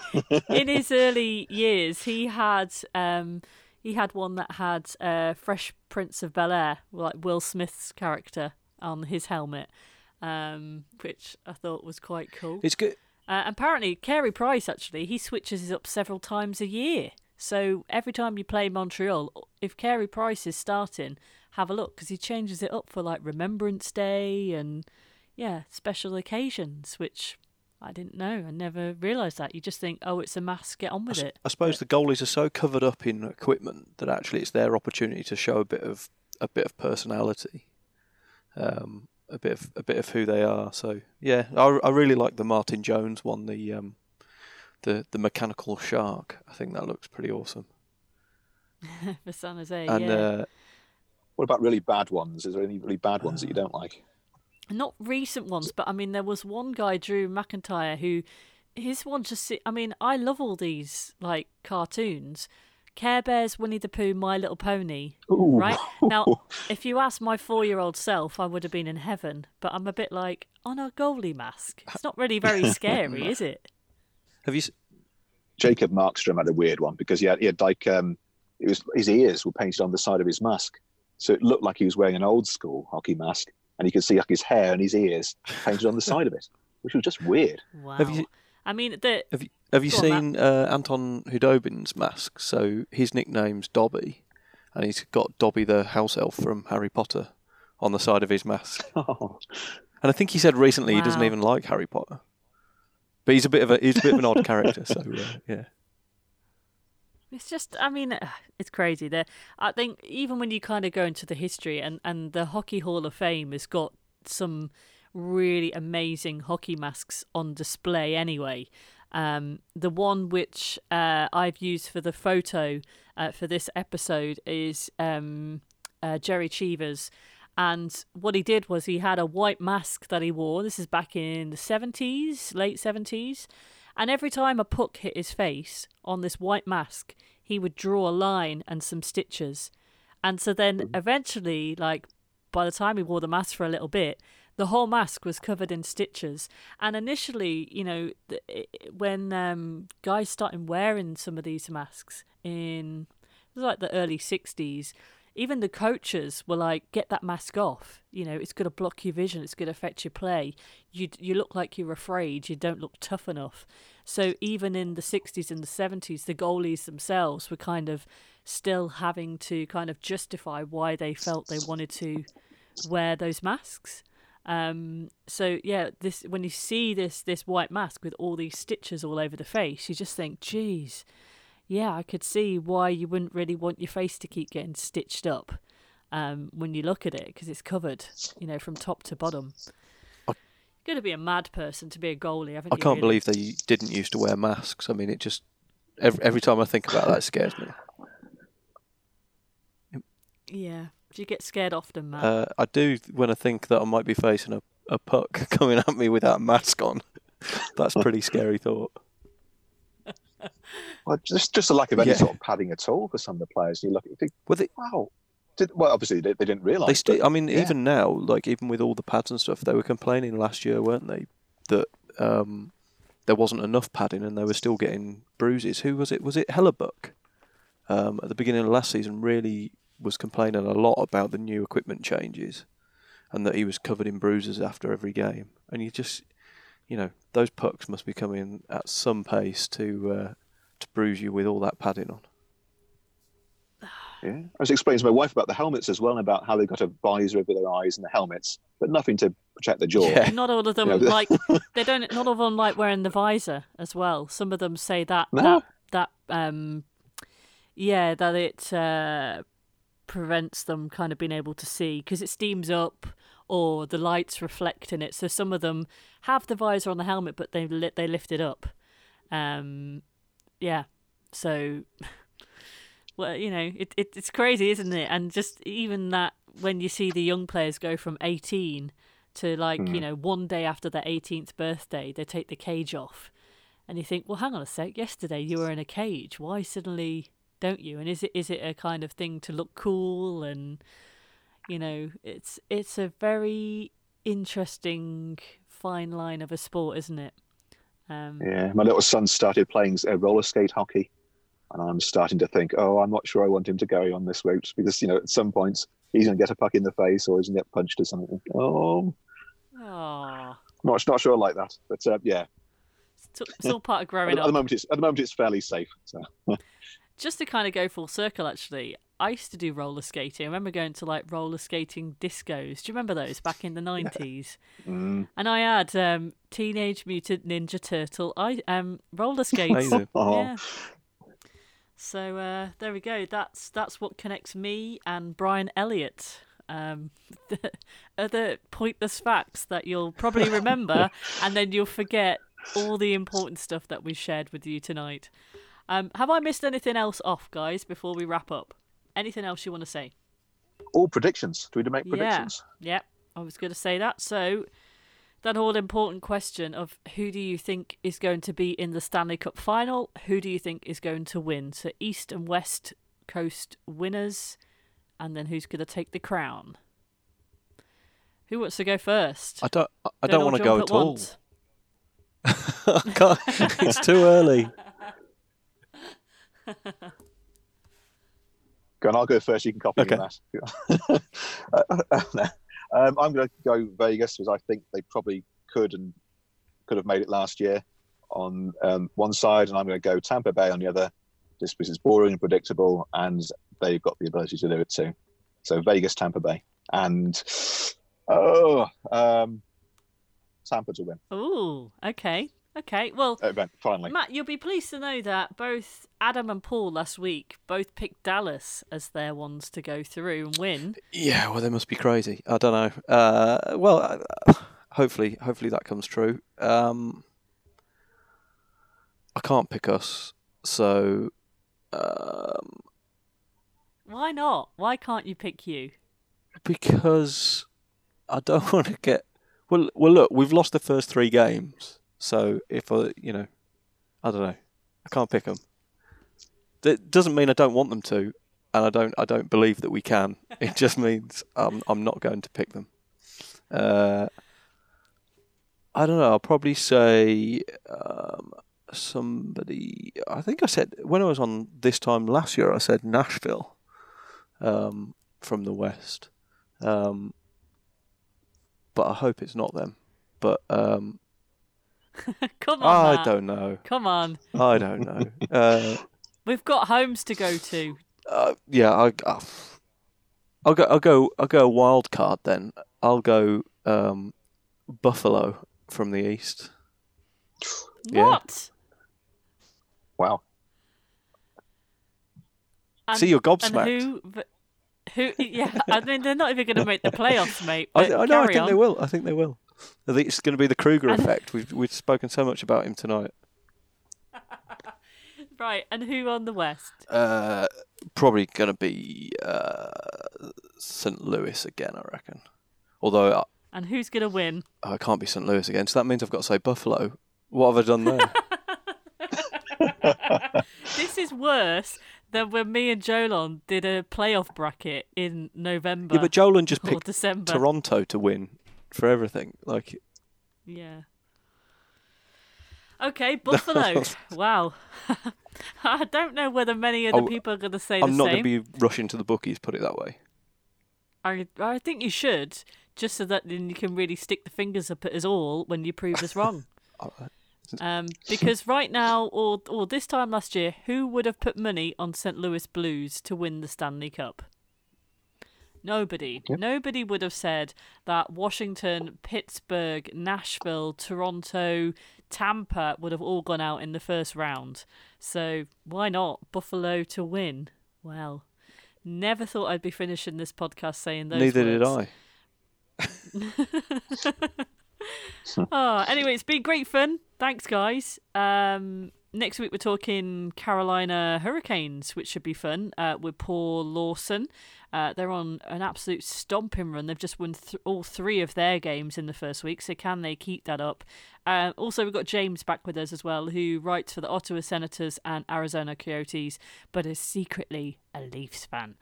[LAUGHS] in his early years, he had um, he had one that had uh, Fresh Prince of Bel Air, like Will Smith's character, on his helmet, um, which I thought was quite cool. It's good. Uh, apparently, Carey Price actually he switches it up several times a year. So every time you play Montreal, if Carey Price is starting, have a look because he changes it up for like Remembrance Day and yeah, special occasions, which I didn't know. I never realised that. You just think, oh, it's a mask, get on with s- it. I suppose the goalies are so covered up in equipment that actually it's their opportunity to show a bit of a bit of personality, um, a bit of a bit of who they are. So yeah, I, I really like the Martin Jones one, the um, the the mechanical shark. I think that looks pretty awesome. [LAUGHS] for San Jose, And yeah. uh, what about really bad ones? Is there any really bad ones that you [SIGHS] don't like? Not recent ones, but I mean, there was one guy, Drew McIntyre, who his one just. I mean, I love all these like cartoons. Care Bears, Winnie the Pooh, My Little Pony. Ooh. Right [LAUGHS] now, if you ask my four-year-old self, I would have been in heaven. But I'm a bit like on a goalie mask. It's not really very [LAUGHS] scary, is it? Have you? Jacob Markstrom had a weird one because he had, he had like um, it was his ears were painted on the side of his mask, so it looked like he was wearing an old school hockey mask, and you could see like his hair and his ears painted on the side of it, which was just weird. Wow. Have you- I mean, the Have you? Have you Go on, seen uh, Anton Khudobin's mask? So his nickname's Dobby, and he's got Dobby the house elf from Harry Potter on the side of his mask. Oh, [LAUGHS] And I think he said recently he doesn't even like Harry Potter. But he's a bit of a he's a bit of an odd character. So uh, yeah, It's just, I mean, it's crazy. There, I think even when you kind of go into the history, and and the Hockey Hall of Fame has got some really amazing hockey masks on display. Anyway, um, the one which uh, I've used for the photo uh, for this episode is um, uh, Gerry Cheevers. And what he did was he had a white mask that he wore. This is back in the 70s, late 70s. And every time a puck hit his face on this white mask, he would draw a line and some stitches. And so then eventually, like by the time he wore the mask for a little bit, the whole mask was covered in stitches. And initially, you know, when um, guys started wearing some of these masks in it was like the early 60s, even the coaches were like, get that mask off. You know, it's going to block your vision. It's going to affect your play. You you look like you're afraid. You don't look tough enough. So even in the 60s and the 70s, the goalies themselves were kind of still having to kind of justify why they felt they wanted to wear those masks. Um, so yeah, this when you see this this white mask with all these stitches all over the face, you just think, geez, yeah, I could see why you wouldn't really want your face to keep getting stitched up um, when you look at it because it's covered, you know, from top to bottom. I- Got to be a mad person to be a goalie, haven't I can't really? believe they didn't used to wear masks. I mean, it just every, every time I think about that, it scares me. Yeah. Do you get scared often, Matt? Uh, I do when I think that I might be facing a, a puck [LAUGHS] coming at me without a mask on. [LAUGHS] That's a pretty scary thought. [LAUGHS] well, just just a lack of any Yeah. sort of padding at all for some of the players. You look, you think, Well, they, wow. Did, well, obviously they, they didn't realise. they still. but I mean, yeah. even now, like even with all the pads and stuff, they were complaining last year, weren't they, that um, there wasn't enough padding and they were still getting bruises. Who was it? Was it Hellebuyck? Um, at the beginning of last season, really was complaining a lot about the new equipment changes, and that he was covered in bruises after every game. And you just, you know, those pucks must be coming at some pace to uh, to bruise you with all that padding on. Yeah. I was explaining to my wife about the helmets as well, and about how they got a visor over their eyes and the helmets, but nothing to protect the jaw. Yeah. not all of them Yeah, but- [LAUGHS] like they don't. Not all of them like wearing the visor as well. Some of them say that No. that that um, yeah, that it uh, prevents them kind of being able to see because it steams up or the lights reflect in it. So some of them have the visor on the helmet, but they lit they lift it up. Um, yeah, so [LAUGHS] well, you know, it, it it's crazy, isn't it? And just even that when you see the young players go from eighteen to like you Mm. know one day after their 18th birthday they take the cage off and you think well hang on a sec yesterday you were in a cage why suddenly don't you and is it is it a kind of thing to look cool and you know it's it's a very interesting fine line of a sport isn't it? Um Yeah, my little son started playing uh, roller skate hockey, and I'm starting to think, oh, I'm not sure I want him to carry on this route because you know at some points he's going to get a puck in the face or he's going to get punched or something. Oh, not not sure I like that, but uh, yeah, it's, all part of [LAUGHS] growing at up. the moment it's at the moment it's fairly safe. So. [LAUGHS] Just to kind of go full circle actually i used to do roller skating. I remember going to like roller skating discos. Do you remember those back in the [LAUGHS] 90s mm. and i had um teenage mutant ninja turtle. I um roller skates. Oh. yeah. So uh there we go. That's that's what connects me and brian elliott. Um the [LAUGHS] other pointless facts that you'll probably remember [LAUGHS] and then you'll forget all the important stuff that we shared with you tonight. Um, have I missed anything else off, guys, before we wrap up? Anything else you want to say? all predictions. Do we make predictions? Yeah. predictions? Yep, I was going to say that. So, that all important question of who do you think is going to be in the Stanley Cup final? Who do you think is going to win? So East and West Coast winners, and then who's going to take the crown? Who wants to go first? I don't. I- I Don't don't want to go jump at all. [LAUGHS] I can't. it's too early. [LAUGHS] Go on, I'll go first. You can copy Okay. that. [LAUGHS] um, I'm going to go Vegas because I think they probably could and could have made it last year on um, one side, and I'm going to go Tampa Bay on the other, This because it's boring and predictable, and they've got the ability to do it too. So Vegas, Tampa Bay, and oh, um, Tampa to win. Ooh, okay, okay. Well, Event finally. Matt, you'll be pleased to know that both Adam and Paul last week both picked Dallas as their ones to go through and win. Yeah, well, they must be crazy. I don't know. Uh, well, uh, hopefully, hopefully that comes true. Um, I can't pick us, so um, Why not? Why can't you pick you? because I don't [LAUGHS] want to get. Well, well, look, we've lost the first three games, so if I, you know, I don't know, I can't pick them. That doesn't mean I don't want them to, and I don't, I don't believe that we can. It [LAUGHS] just means I'm, I'm not going to pick them. Uh, I don't know. I'll probably say um, somebody. I think I said when I was on this time last year. I said Nashville um, from the West, um, but I hope it's not them. But um, [LAUGHS] Come on, I Matt. don't know. Come on. I don't know. uh, [LAUGHS] We've got homes to go to. uh, yeah, I, I, I'll go. I'll go. I'll go a wild card then. I'll go um, Buffalo from the East. Yeah. What? Wow. And, See, you're and gobsmacked. who? but Who? Yeah, I mean they're not even going to make the playoffs, mate. I, but I know. I carry think on. they will. I think they will. I think it's going to be the Krueger And- effect. We've we've spoken so much about him tonight. [LAUGHS] Right, and who on the West? Uh, probably going to be uh, St. Louis again. I reckon. Although I, And who's going to win? Oh, I can't be St. Louis again, so that means I've got to say Buffalo. What have I done there? [LAUGHS] This is worse than when me and Jolon did a playoff bracket in November yeah, but Jolan just picked December. Toronto to win for everything. Like, Yeah. Okay, Buffalo. [LAUGHS] wow. [LAUGHS] I don't know whether many of the Oh, people are going to say I'm the not going to be rushing to the bookies. Put it that way. I, I think you should, just so that then you can really stick the fingers up at us all when you prove us wrong. [LAUGHS] Um, because right now, or or this time last year, who would have put money on St. Louis Blues to win the Stanley Cup? Nobody. Yep. Nobody would have said that Washington, Pittsburgh, Nashville, Toronto, Tampa would have all gone out in the first round. So why not Buffalo to win? Well, never thought I'd be finishing this podcast saying those Neither words. did I. oh, [LAUGHS] [LAUGHS] anyway, it's been great fun. Thanks, guys. Um, next week we're talking Carolina Hurricanes, which should be fun. Uh, with Paul Lawson. Uh, they're on an absolute stomping run. They've just won th- all three of their games in the first week. So can they keep that up? Uh, also, we've got James back with us as well, who writes for the Ottawa Senators and Arizona Coyotes, but is secretly a Leafs fan.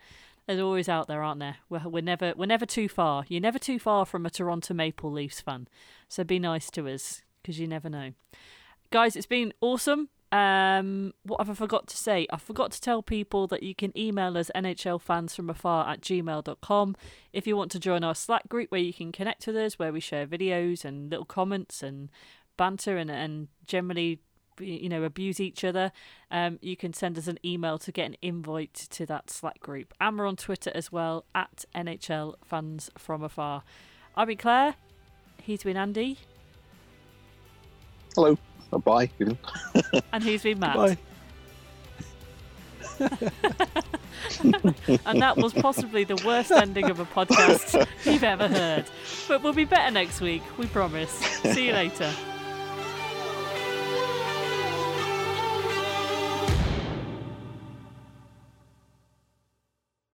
There's always out there, aren't there? We're, we're never we're never too far. You're never too far from a Toronto Maple Leafs fan. So be nice to us because you never know. Guys, it's been awesome. Um, what have I forgot to say? I forgot to tell people that you can email us nhlfansfromafar at gmail.com if you want to join our Slack group where you can connect with us, where we share videos and little comments and banter and, and generally you know abuse each other. Um, you can send us an email to get an invite to that slack group. And we're on twitter as well at nhl fans from afar. I've been claire. He's been andy. Hello. Or bye. even. and he's been matt Bye. [LAUGHS] and that was possibly the worst ending of a podcast you've ever heard but we'll be better next week we promise see you later